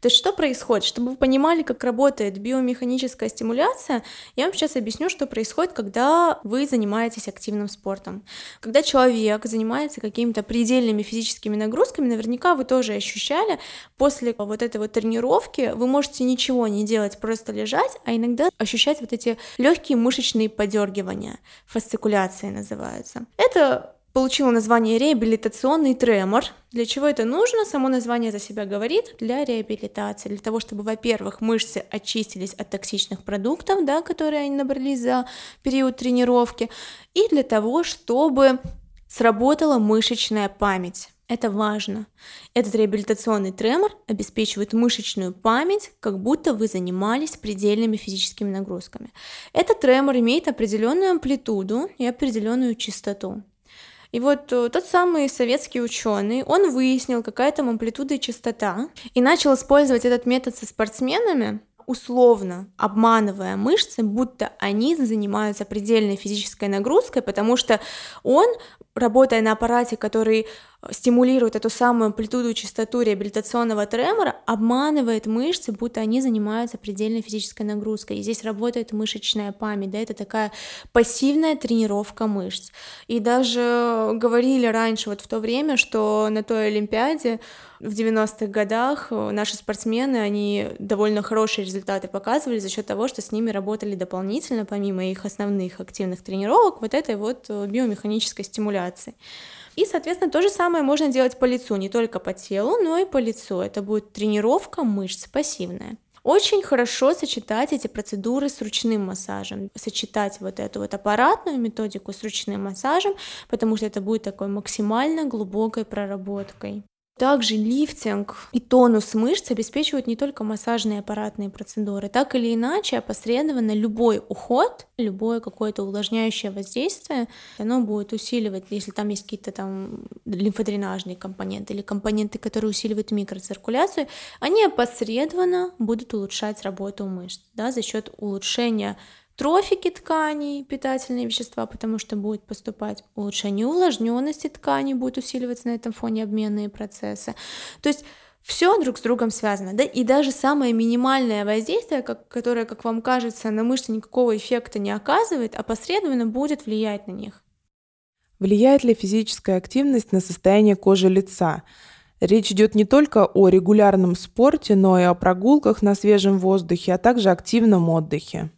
То есть что происходит? Чтобы вы понимали, как работает биомеханическая стимуляция, я вам сейчас объясню, что происходит, когда вы занимаетесь активным спортом. Когда человек занимается какими-то предельными физическими нагрузками, наверняка вы тоже ощущали, после вот этой вот тренировки вы можете ничего не делать, просто лежать, а иногда ощущать вот эти легкие мышечные подергивания, фасцикуляции называются. Это получила название реабилитационный тремор. Для чего это нужно? Само название за себя говорит. Для реабилитации. Для того, чтобы, во-первых, мышцы очистились от токсичных продуктов, да, которые они набрались за период тренировки. И для того, чтобы сработала мышечная память. Это важно. Этот реабилитационный тремор обеспечивает мышечную память, как будто вы занимались предельными физическими нагрузками. Этот тремор имеет определенную амплитуду и определенную частоту. И вот э, тот самый советский ученый, он выяснил, какая там амплитуда и частота, и начал использовать этот метод со спортсменами, условно обманывая мышцы, будто они занимаются предельной физической нагрузкой, потому что он, работая на аппарате, который стимулирует эту самую амплитуду частоту реабилитационного тремора, обманывает мышцы, будто они занимаются предельной физической нагрузкой. И здесь работает мышечная память, да, это такая пассивная тренировка мышц. И даже говорили раньше, вот в то время, что на той Олимпиаде в 90-х годах наши спортсмены, они довольно хорошие результаты показывали за счет того, что с ними работали дополнительно, помимо их основных активных тренировок, вот этой вот биомеханической стимуляции. И, соответственно, то же самое можно делать по лицу, не только по телу, но и по лицу. Это будет тренировка мышц пассивная. Очень хорошо сочетать эти процедуры с ручным массажем, сочетать вот эту вот аппаратную методику с ручным массажем, потому что это будет такой максимально глубокой проработкой. Также лифтинг и тонус мышц обеспечивают не только массажные аппаратные процедуры, так или иначе опосредованно любой уход, любое какое-то увлажняющее воздействие, оно будет усиливать, если там есть какие-то там лимфодренажные компоненты или компоненты, которые усиливают микроциркуляцию, они опосредованно будут улучшать работу мышц да, за счет улучшения трофики тканей, питательные вещества, потому что будет поступать улучшение увлажненности тканей, будет усиливаться на этом фоне обменные процессы. То есть все друг с другом связано, да, и даже самое минимальное воздействие, как, которое, как вам кажется, на мышцы никакого эффекта не оказывает, опосредованно будет влиять на них. Влияет ли физическая активность на состояние кожи лица? Речь идет не только о регулярном спорте, но и о прогулках на свежем воздухе, а также активном отдыхе.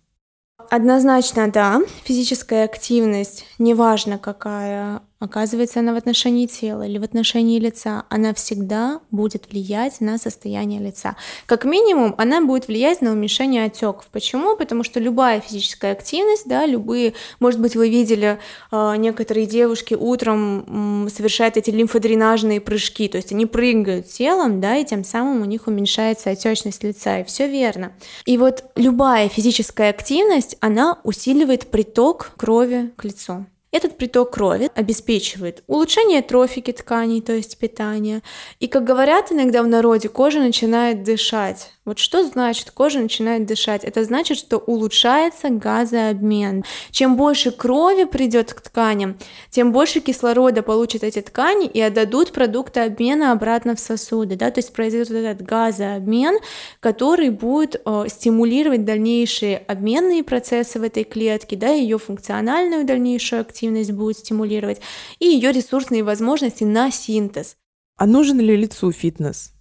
Однозначно, да. Физическая активность, неважно какая, оказывается она в отношении тела или в отношении лица, она всегда будет влиять на состояние лица. Как минимум, она будет влиять на уменьшение отеков. Почему? Потому что любая физическая активность, да, любые, может быть, вы видели, э, некоторые девушки утром совершают эти лимфодренажные прыжки, то есть они прыгают телом, да, и тем самым у них уменьшается отечность лица, и все верно. И вот любая физическая активность, она усиливает приток крови к лицу. Этот приток крови обеспечивает улучшение трофики тканей, то есть питания. И, как говорят иногда в народе, кожа начинает дышать. Вот что значит кожа начинает дышать? Это значит, что улучшается газообмен. Чем больше крови придет к тканям, тем больше кислорода получат эти ткани и отдадут продукты обмена обратно в сосуды. Да? То есть произойдет этот газообмен, который будет э, стимулировать дальнейшие обменные процессы в этой клетке, да, ее функциональную дальнейшую активность будет стимулировать и ее ресурсные возможности на синтез. А нужен ли лицу фитнес?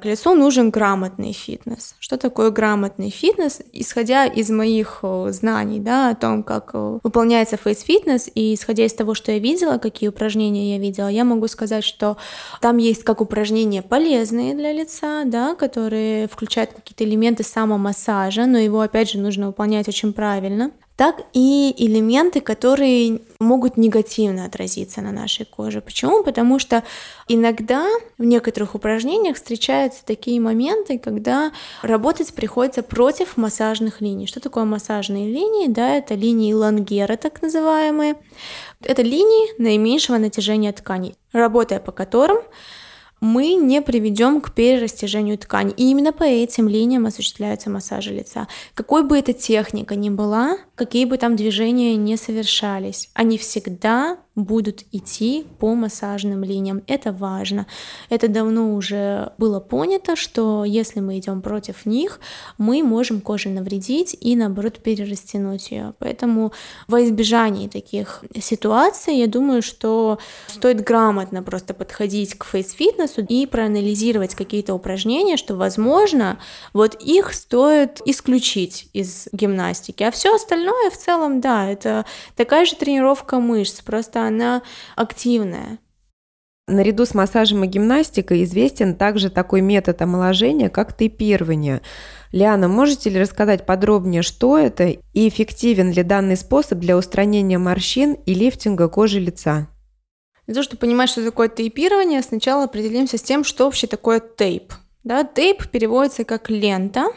К лицу нужен грамотный фитнес. Что такое грамотный фитнес? Исходя из моих э, знаний да, о том, как э, выполняется фейс-фитнес, и исходя из того, что я видела, какие упражнения я видела, я могу сказать, что там есть как упражнения полезные для лица, да, которые включают какие-то элементы самомассажа, но его, опять же, нужно выполнять очень правильно так и элементы, которые могут негативно отразиться на нашей коже. Почему? Потому что иногда в некоторых упражнениях встречаются такие моменты, когда работать приходится против массажных линий. Что такое массажные линии? Да, это линии Лангера, так называемые. Это линии наименьшего натяжения тканей, работая по которым мы не приведем к перерастяжению ткани. И именно по этим линиям осуществляются массажи лица. Какой бы эта техника ни была, какие бы там движения не совершались, они всегда будут идти по массажным линиям. Это важно. Это давно уже было понято, что если мы идем против них, мы можем коже навредить и наоборот перерастянуть ее. Поэтому во избежании таких ситуаций, я думаю, что стоит грамотно просто подходить к фейс-фитнесу и проанализировать какие-то упражнения, что, возможно, вот их стоит исключить из гимнастики. А все остальное в целом, да, это такая же тренировка мышц, просто она активная. Наряду с массажем и гимнастикой известен также такой метод омоложения, как тейпирование. Лиана, можете ли рассказать подробнее, что это и эффективен ли данный способ для устранения морщин и лифтинга кожи лица? Для того, чтобы понимать, что такое тейпирование, сначала определимся с тем, что вообще такое тейп. Да, тейп переводится как лента,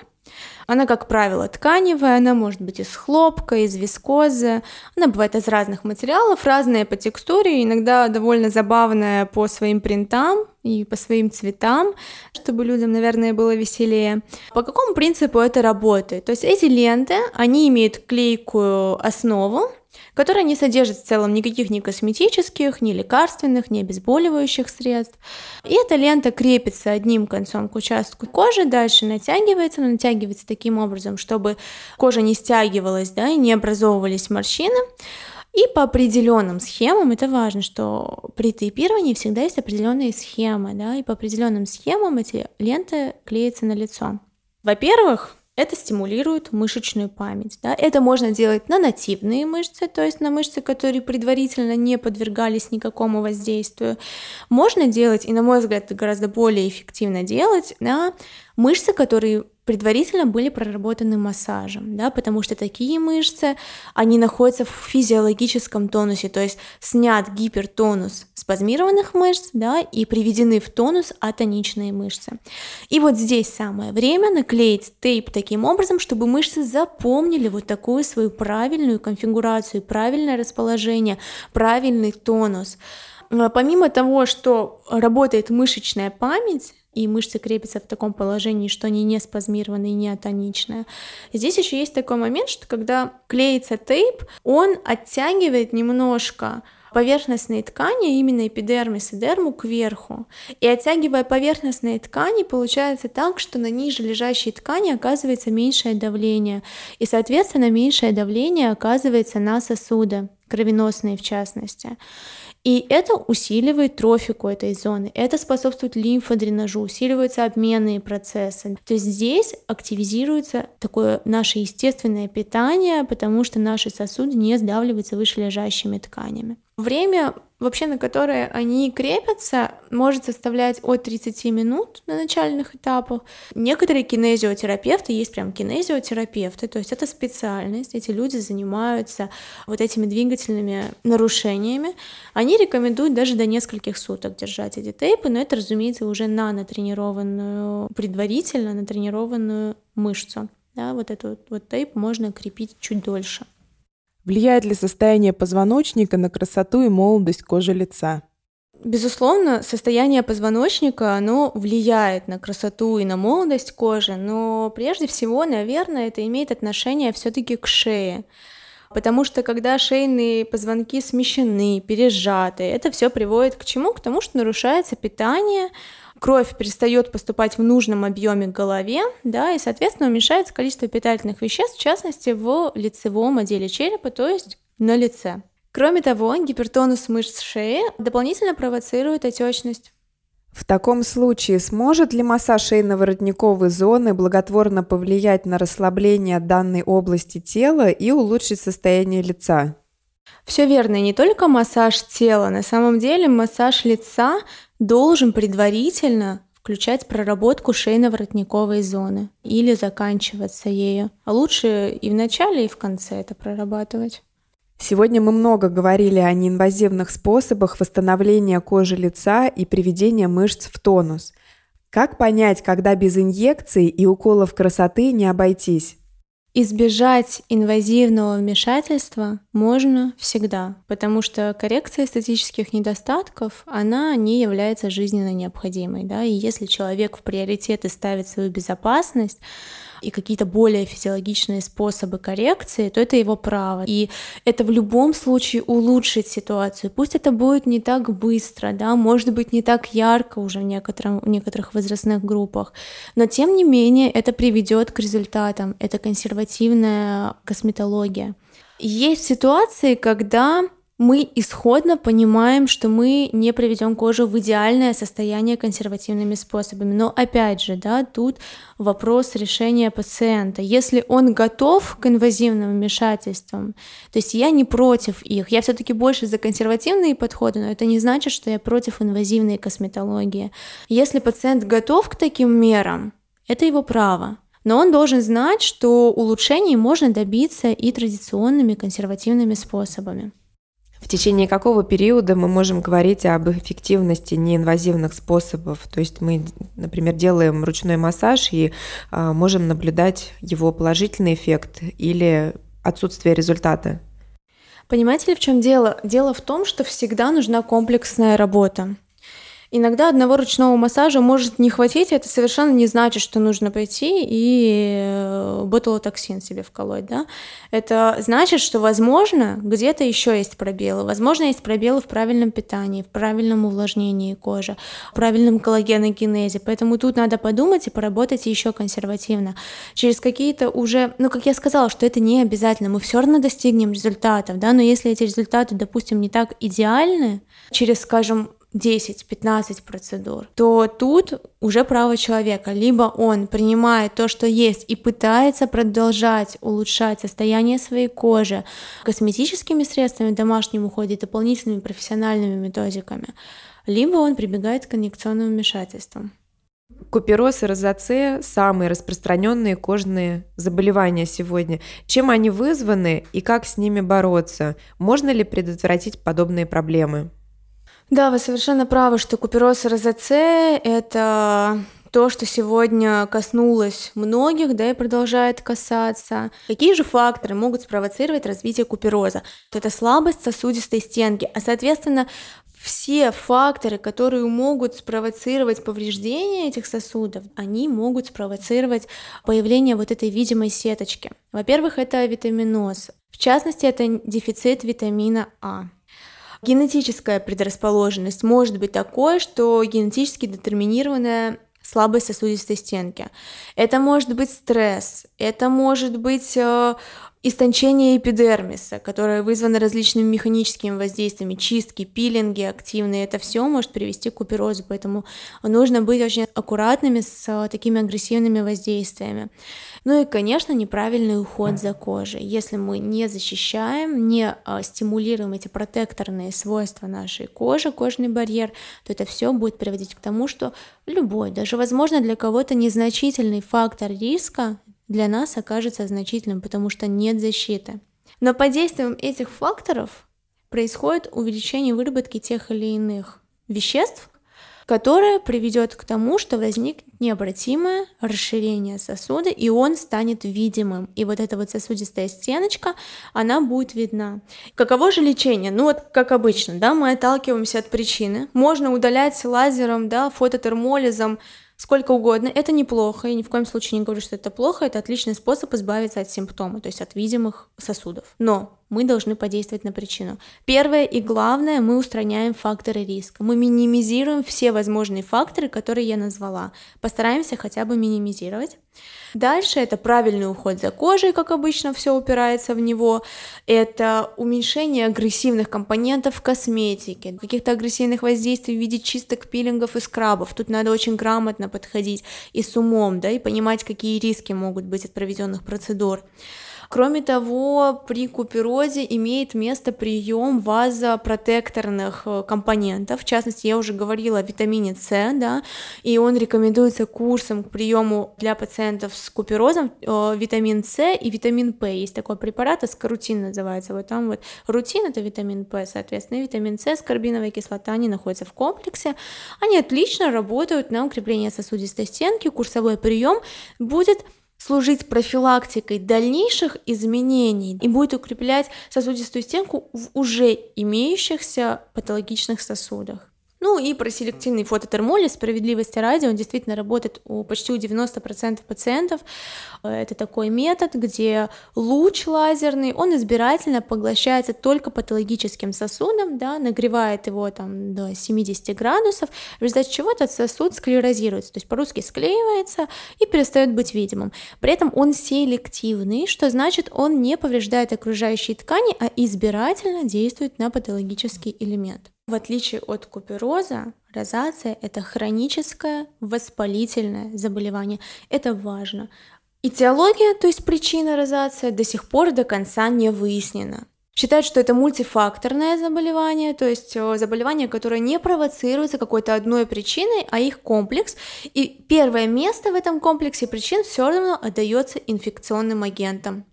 она, как правило, тканевая, она может быть из хлопка, из вискозы, она бывает из разных материалов, разная по текстуре, иногда довольно забавная по своим принтам и по своим цветам, чтобы людям, наверное, было веселее. По какому принципу это работает? То есть эти ленты, они имеют клейкую основу, которая не содержит в целом никаких ни косметических, ни лекарственных, ни обезболивающих средств. И эта лента крепится одним концом к участку кожи, дальше натягивается, но натягивается таким образом, чтобы кожа не стягивалась, да, и не образовывались морщины. И по определенным схемам, это важно, что при тейпировании всегда есть определенные схемы, да, и по определенным схемам эти ленты клеятся на лицо. Во-первых, это стимулирует мышечную память. Да? Это можно делать на нативные мышцы, то есть на мышцы, которые предварительно не подвергались никакому воздействию. Можно делать, и на мой взгляд, это гораздо более эффективно делать на мышцы, которые предварительно были проработаны массажем, да, потому что такие мышцы, они находятся в физиологическом тонусе, то есть снят гипертонус спазмированных мышц, да, и приведены в тонус атоничные мышцы. И вот здесь самое время наклеить тейп таким образом, чтобы мышцы запомнили вот такую свою правильную конфигурацию, правильное расположение, правильный тонус. Помимо того, что работает мышечная память, и мышцы крепятся в таком положении, что они не спазмированные, не атоничные. Здесь еще есть такой момент, что когда клеится тейп, он оттягивает немножко поверхностные ткани, именно эпидермис и дерму, кверху. И оттягивая поверхностные ткани, получается так, что на ниже лежащей ткани оказывается меньшее давление. И, соответственно, меньшее давление оказывается на сосуды, кровеносные в частности. И это усиливает трофику этой зоны, это способствует лимфодренажу, усиливаются обменные процессы. То есть здесь активизируется такое наше естественное питание, потому что наши сосуды не сдавливаются вышележащими тканями. Время вообще на которое они крепятся, может составлять от 30 минут на начальных этапах. Некоторые кинезиотерапевты, есть прям кинезиотерапевты, то есть это специальность, эти люди занимаются вот этими двигательными нарушениями. Они рекомендуют даже до нескольких суток держать эти тейпы, но это, разумеется, уже на натренированную, предварительно натренированную мышцу. Да, вот этот вот тейп можно крепить чуть дольше. Влияет ли состояние позвоночника на красоту и молодость кожи лица? Безусловно, состояние позвоночника, оно влияет на красоту и на молодость кожи, но прежде всего, наверное, это имеет отношение все-таки к шее. Потому что когда шейные позвонки смещены, пережаты, это все приводит к чему? К тому, что нарушается питание, кровь перестает поступать в нужном объеме к голове, да, и, соответственно, уменьшается количество питательных веществ, в частности, в лицевом отделе черепа, то есть на лице. Кроме того, гипертонус мышц шеи дополнительно провоцирует отечность. В таком случае сможет ли массаж шейно-воротниковой зоны благотворно повлиять на расслабление данной области тела и улучшить состояние лица? Все верно, не только массаж тела, на самом деле массаж лица должен предварительно включать проработку шейно-воротниковой зоны или заканчиваться ею. А лучше и в начале, и в конце это прорабатывать. Сегодня мы много говорили о неинвазивных способах восстановления кожи лица и приведения мышц в тонус. Как понять, когда без инъекций и уколов красоты не обойтись? Избежать инвазивного вмешательства можно всегда, потому что коррекция эстетических недостатков, она не является жизненно необходимой. Да? И если человек в приоритеты ставит свою безопасность, и какие-то более физиологичные способы коррекции, то это его право. И это в любом случае улучшит ситуацию. Пусть это будет не так быстро, да, может быть, не так ярко уже в, некотором, в некоторых возрастных группах, но тем не менее это приведет к результатам. Это консервативная косметология. Есть ситуации, когда мы исходно понимаем, что мы не приведем кожу в идеальное состояние консервативными способами. Но опять же, да, тут вопрос решения пациента. Если он готов к инвазивным вмешательствам, то есть я не против их, я все-таки больше за консервативные подходы, но это не значит, что я против инвазивной косметологии. Если пациент готов к таким мерам, это его право. Но он должен знать, что улучшений можно добиться и традиционными консервативными способами. В течение какого периода мы можем говорить об эффективности неинвазивных способов? То есть мы, например, делаем ручной массаж и а, можем наблюдать его положительный эффект или отсутствие результата. Понимаете ли, в чем дело? Дело в том, что всегда нужна комплексная работа. Иногда одного ручного массажа может не хватить, это совершенно не значит, что нужно пойти и э, ботулотоксин себе вколоть, да. Это значит, что, возможно, где-то еще есть пробелы. Возможно, есть пробелы в правильном питании, в правильном увлажнении кожи, в правильном коллагеногенезе. Поэтому тут надо подумать и поработать еще консервативно. Через какие-то уже, ну, как я сказала, что это не обязательно, мы все равно достигнем результатов, да, но если эти результаты, допустим, не так идеальны, через, скажем, 10-15 процедур, то тут уже право человека. Либо он принимает то, что есть, и пытается продолжать улучшать состояние своей кожи косметическими средствами в домашнем уходе, дополнительными профессиональными методиками, либо он прибегает к конъюнкционным вмешательствам. Купероз и розоцея – самые распространенные кожные заболевания сегодня. Чем они вызваны и как с ними бороться? Можно ли предотвратить подобные проблемы? Да, вы совершенно правы, что купероз розоцея – это то, что сегодня коснулось многих, да, и продолжает касаться. Какие же факторы могут спровоцировать развитие купероза? Это слабость сосудистой стенки, а, соответственно, все факторы, которые могут спровоцировать повреждение этих сосудов, они могут спровоцировать появление вот этой видимой сеточки. Во-первых, это витаминоз. В частности, это дефицит витамина А. Генетическая предрасположенность может быть такой, что генетически детерминированная слабость сосудистой стенки. Это может быть стресс, это может быть э, истончение эпидермиса, которое вызвано различными механическими воздействиями, чистки, пилинги активные, это все может привести к куперозу, поэтому нужно быть очень аккуратными с э, такими агрессивными воздействиями. Ну и, конечно, неправильный уход за кожей. Если мы не защищаем, не э, стимулируем эти протекторные свойства нашей кожи, кожный барьер, то это все будет приводить к тому, что любой, даже, возможно, для кого-то незначительный фактор риска для нас окажется значительным, потому что нет защиты. Но под действием этих факторов происходит увеличение выработки тех или иных веществ, которое приведет к тому, что возникнет необратимое расширение сосуда, и он станет видимым. И вот эта вот сосудистая стеночка, она будет видна. Каково же лечение? Ну вот, как обычно, да, мы отталкиваемся от причины. Можно удалять лазером, да, фототермолизом, сколько угодно. Это неплохо, я ни в коем случае не говорю, что это плохо, это отличный способ избавиться от симптома, то есть от видимых сосудов. Но мы должны подействовать на причину. Первое и главное, мы устраняем факторы риска. Мы минимизируем все возможные факторы, которые я назвала. Постараемся хотя бы минимизировать. Дальше это правильный уход за кожей, как обычно все упирается в него. Это уменьшение агрессивных компонентов в косметике, каких-то агрессивных воздействий в виде чисток, пилингов и скрабов. Тут надо очень грамотно подходить и с умом, да, и понимать, какие риски могут быть от проведенных процедур. Кроме того, при куперозе имеет место прием вазопротекторных э, компонентов. В частности, я уже говорила о витамине С, да, и он рекомендуется курсом к приему для пациентов с куперозом э, витамин С и витамин П. Есть такой препарат, аскорутин называется. Вот там вот рутин это витамин П, соответственно, и витамин С, аскорбиновая кислота, они находятся в комплексе. Они отлично работают на укрепление сосудистой стенки. Курсовой прием будет служить профилактикой дальнейших изменений и будет укреплять сосудистую стенку в уже имеющихся патологичных сосудах. Ну и про селективный фототермолиз, справедливости ради, он действительно работает у почти у 90% пациентов. Это такой метод, где луч лазерный, он избирательно поглощается только патологическим сосудом, да, нагревает его там до 70 градусов, в результате чего этот сосуд склерозируется, то есть по-русски склеивается и перестает быть видимым. При этом он селективный, что значит он не повреждает окружающие ткани, а избирательно действует на патологический элемент. В отличие от купероза, розация – это хроническое воспалительное заболевание. Это важно. Этиология, то есть причина розации, до сих пор до конца не выяснена. Считают, что это мультифакторное заболевание, то есть э, заболевание, которое не провоцируется какой-то одной причиной, а их комплекс. И первое место в этом комплексе причин все равно отдается инфекционным агентам.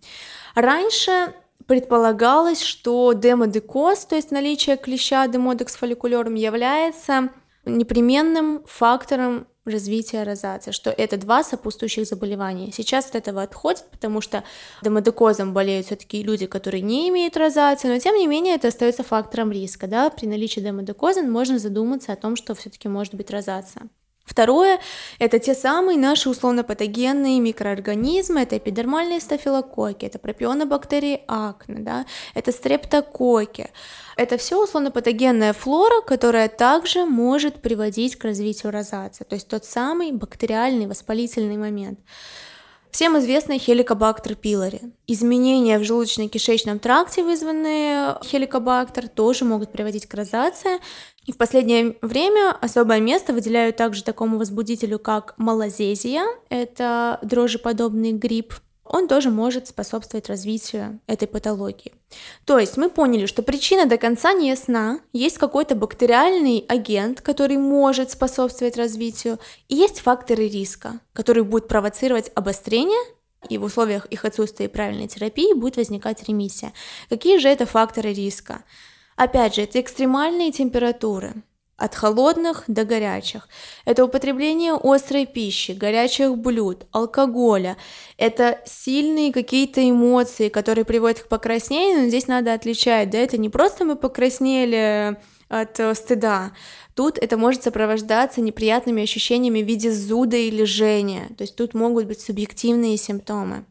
Раньше предполагалось, что демодекоз, то есть наличие клеща демодекс фолликулерум, является непременным фактором развития розации, что это два сопутствующих заболевания. Сейчас от этого отходят, потому что демодекозом болеют все-таки люди, которые не имеют розации, но тем не менее это остается фактором риска. Да? При наличии демодекоза можно задуматься о том, что все-таки может быть розация. Второе – это те самые наши условно-патогенные микроорганизмы, это эпидермальные стафилококки, это пропионобактерии акне, да, это стрептококки. Это все условно-патогенная флора, которая также может приводить к развитию розации, то есть тот самый бактериальный воспалительный момент. Всем известный хеликобактер пилори. Изменения в желудочно-кишечном тракте, вызванные хеликобактер, тоже могут приводить к розации. И в последнее время особое место выделяют также такому возбудителю, как малазезия. Это дрожжеподобный гриб, он тоже может способствовать развитию этой патологии. То есть мы поняли, что причина до конца не ясна, есть какой-то бактериальный агент, который может способствовать развитию, и есть факторы риска, которые будут провоцировать обострение и в условиях их отсутствия правильной терапии будет возникать ремиссия. Какие же это факторы риска? Опять же, это экстремальные температуры, от холодных до горячих. Это употребление острой пищи, горячих блюд, алкоголя. Это сильные какие-то эмоции, которые приводят к покраснению, но здесь надо отличать, да, это не просто мы покраснели от э, стыда. Тут это может сопровождаться неприятными ощущениями в виде зуда или жжения, то есть тут могут быть субъективные симптомы.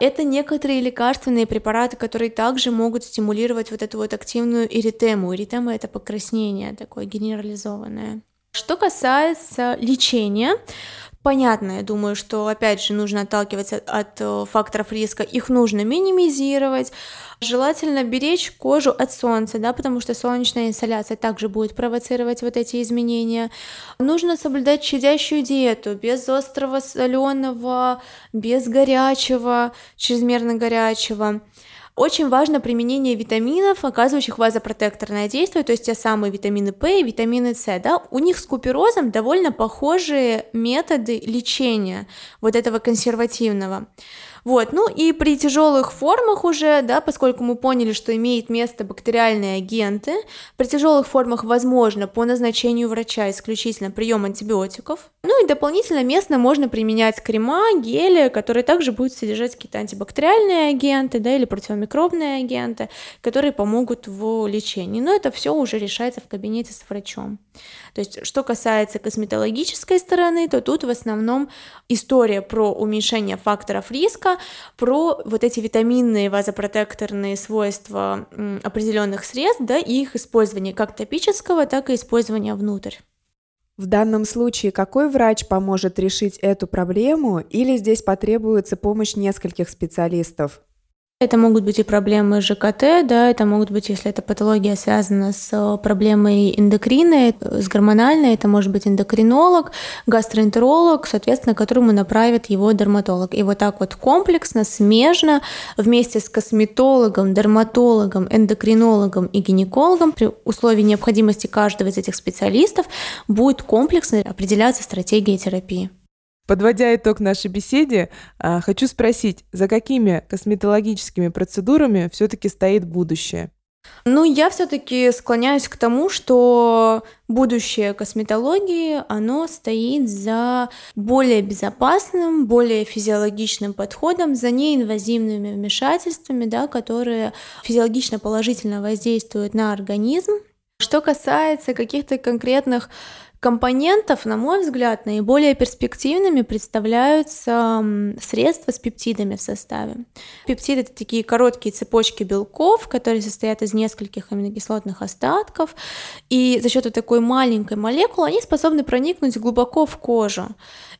Это некоторые лекарственные препараты, которые также могут стимулировать вот эту вот активную эритему. Эритема — это покраснение такое генерализованное. Что касается лечения, Понятно, я думаю, что опять же нужно отталкиваться от, э, факторов риска, их нужно минимизировать, желательно беречь кожу от солнца, да, потому что солнечная инсоляция также будет провоцировать вот эти изменения. Нужно соблюдать щадящую диету, без острого соленого, без горячего, чрезмерно горячего. Очень важно применение витаминов, оказывающих вазопротекторное действие, то есть те самые витамины П и витамины С. Да? У них с куперозом довольно похожие методы лечения вот этого консервативного. Вот, ну и при тяжелых формах уже, да, поскольку мы поняли, что имеет место бактериальные агенты, при тяжелых формах возможно по назначению врача исключительно прием антибиотиков. Ну и дополнительно местно можно применять крема, гели, которые также будут содержать какие-то антибактериальные агенты, да, или противомикробные агенты, которые помогут в лечении. Но это все уже решается в кабинете с врачом. То есть, что касается косметологической стороны, то тут в основном история про уменьшение факторов риска, про вот эти витаминные вазопротекторные свойства определенных средств, да, и их использование как топического, так и использование внутрь. В данном случае какой врач поможет решить эту проблему или здесь потребуется помощь нескольких специалистов? Это могут быть и проблемы ЖКТ, да, это могут быть, если эта патология связана с э, проблемой эндокрины, с гормональной, это может быть эндокринолог, гастроэнтеролог, соответственно, которому направит его дерматолог. И вот так вот комплексно, смежно, вместе с косметологом, дерматологом, эндокринологом и гинекологом при условии необходимости каждого из этих специалистов будет комплексно определяться стратегия терапии. Подводя итог нашей беседе, а, хочу спросить, за какими косметологическими процедурами все-таки стоит будущее? Ну, я все-таки склоняюсь к тому, что будущее косметологии, оно стоит за более безопасным, более физиологичным подходом, за неинвазивными вмешательствами, да, которые физиологично положительно воздействуют на организм. Что касается каких-то конкретных компонентов, на мой взгляд, наиболее перспективными представляются средства с пептидами в составе. Пептиды — это такие короткие цепочки белков, которые состоят из нескольких аминокислотных остатков, и за счет вот такой маленькой молекулы они способны проникнуть глубоко в кожу.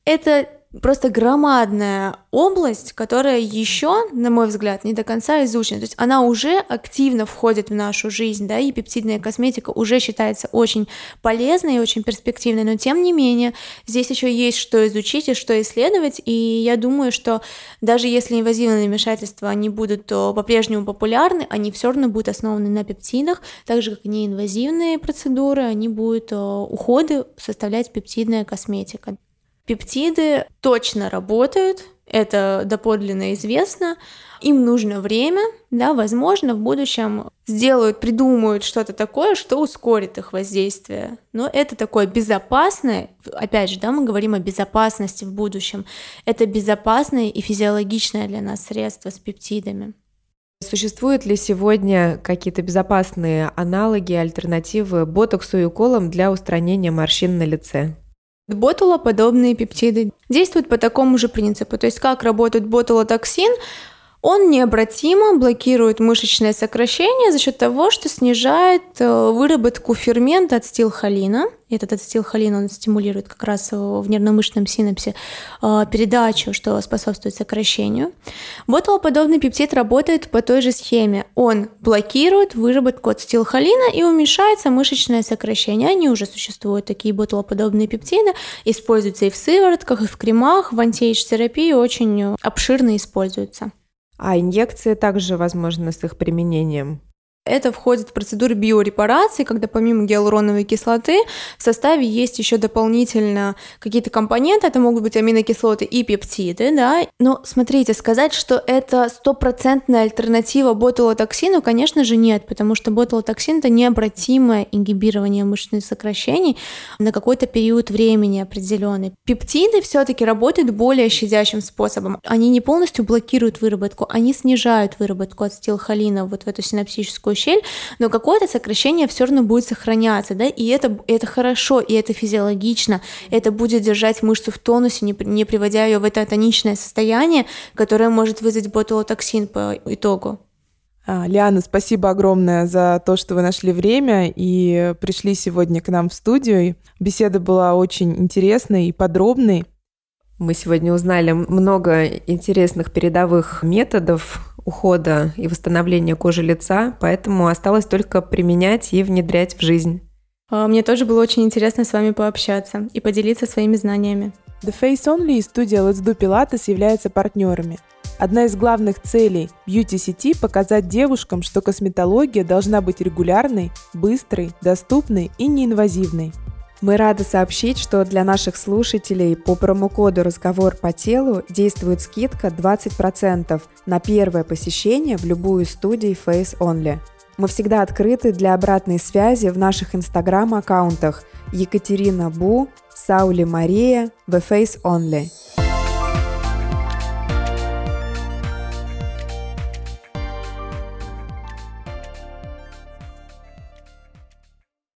Это просто громадная область, которая еще, на мой взгляд, не до конца изучена. То есть она уже активно входит в нашу жизнь, да, и пептидная косметика уже считается очень полезной и очень перспективной, но тем не менее здесь еще есть что изучить и что исследовать, и я думаю, что даже если инвазивные вмешательства они будут по-прежнему популярны, они все равно будут основаны на пептидах, так же как и неинвазивные процедуры, они будут уходы составлять пептидная косметика. Пептиды точно работают, это доподлинно известно. Им нужно время, да, возможно, в будущем сделают, придумают что-то такое, что ускорит их воздействие. Но это такое безопасное, опять же, да, мы говорим о безопасности в будущем. Это безопасное и физиологичное для нас средство с пептидами. Существуют ли сегодня какие-то безопасные аналоги, альтернативы ботоксу и уколам для устранения морщин на лице? Ботулоподобные пептиды действуют по такому же принципу. То есть как работает ботулотоксин, он необратимо блокирует мышечное сокращение за счет того, что снижает э, выработку фермента ацетилхолина. Этот ацетилхолин он стимулирует как раз в нервно-мышечном синапсе э, передачу, что способствует сокращению. Ботулоподобный пептид работает по той же схеме. Он блокирует выработку ацетилхолина и уменьшается мышечное сокращение. Они уже существуют, такие ботулоподобные пептиды. Используются и в сыворотках, и в кремах, в антиэйдж-терапии очень обширно используются. А инъекции также возможны с их применением. Это входит в процедуру биорепарации, когда помимо гиалуроновой кислоты в составе есть еще дополнительно какие-то компоненты, это могут быть аминокислоты и пептиды, да. Но смотрите, сказать, что это стопроцентная альтернатива ботулотоксину, конечно же, нет, потому что ботулотоксин это необратимое ингибирование мышечных сокращений на какой-то период времени определенный. Пептиды все-таки работают более щадящим способом. Они не полностью блокируют выработку, они снижают выработку ацетилхолина вот в эту синапсическую щель, но какое-то сокращение все равно будет сохраняться, да, и это, это хорошо, и это физиологично, это будет держать мышцу в тонусе, не, не приводя ее в это тоничное состояние, которое может вызвать ботулотоксин по итогу. А, Лиана, спасибо огромное за то, что вы нашли время и пришли сегодня к нам в студию. Беседа была очень интересной и подробной. Мы сегодня узнали много интересных передовых методов ухода и восстановления кожи лица, поэтому осталось только применять и внедрять в жизнь. А, мне тоже было очень интересно с вами пообщаться и поделиться своими знаниями. The Face Only и студия Let's Do Pilates являются партнерами. Одна из главных целей бьюти-сети – показать девушкам, что косметология должна быть регулярной, быстрой, доступной и неинвазивной – мы рады сообщить, что для наших слушателей по промокоду «Разговор по телу» действует скидка 20% на первое посещение в любую студию Face Only. Мы всегда открыты для обратной связи в наших инстаграм-аккаунтах Екатерина Бу, Саули Мария, The Face Only.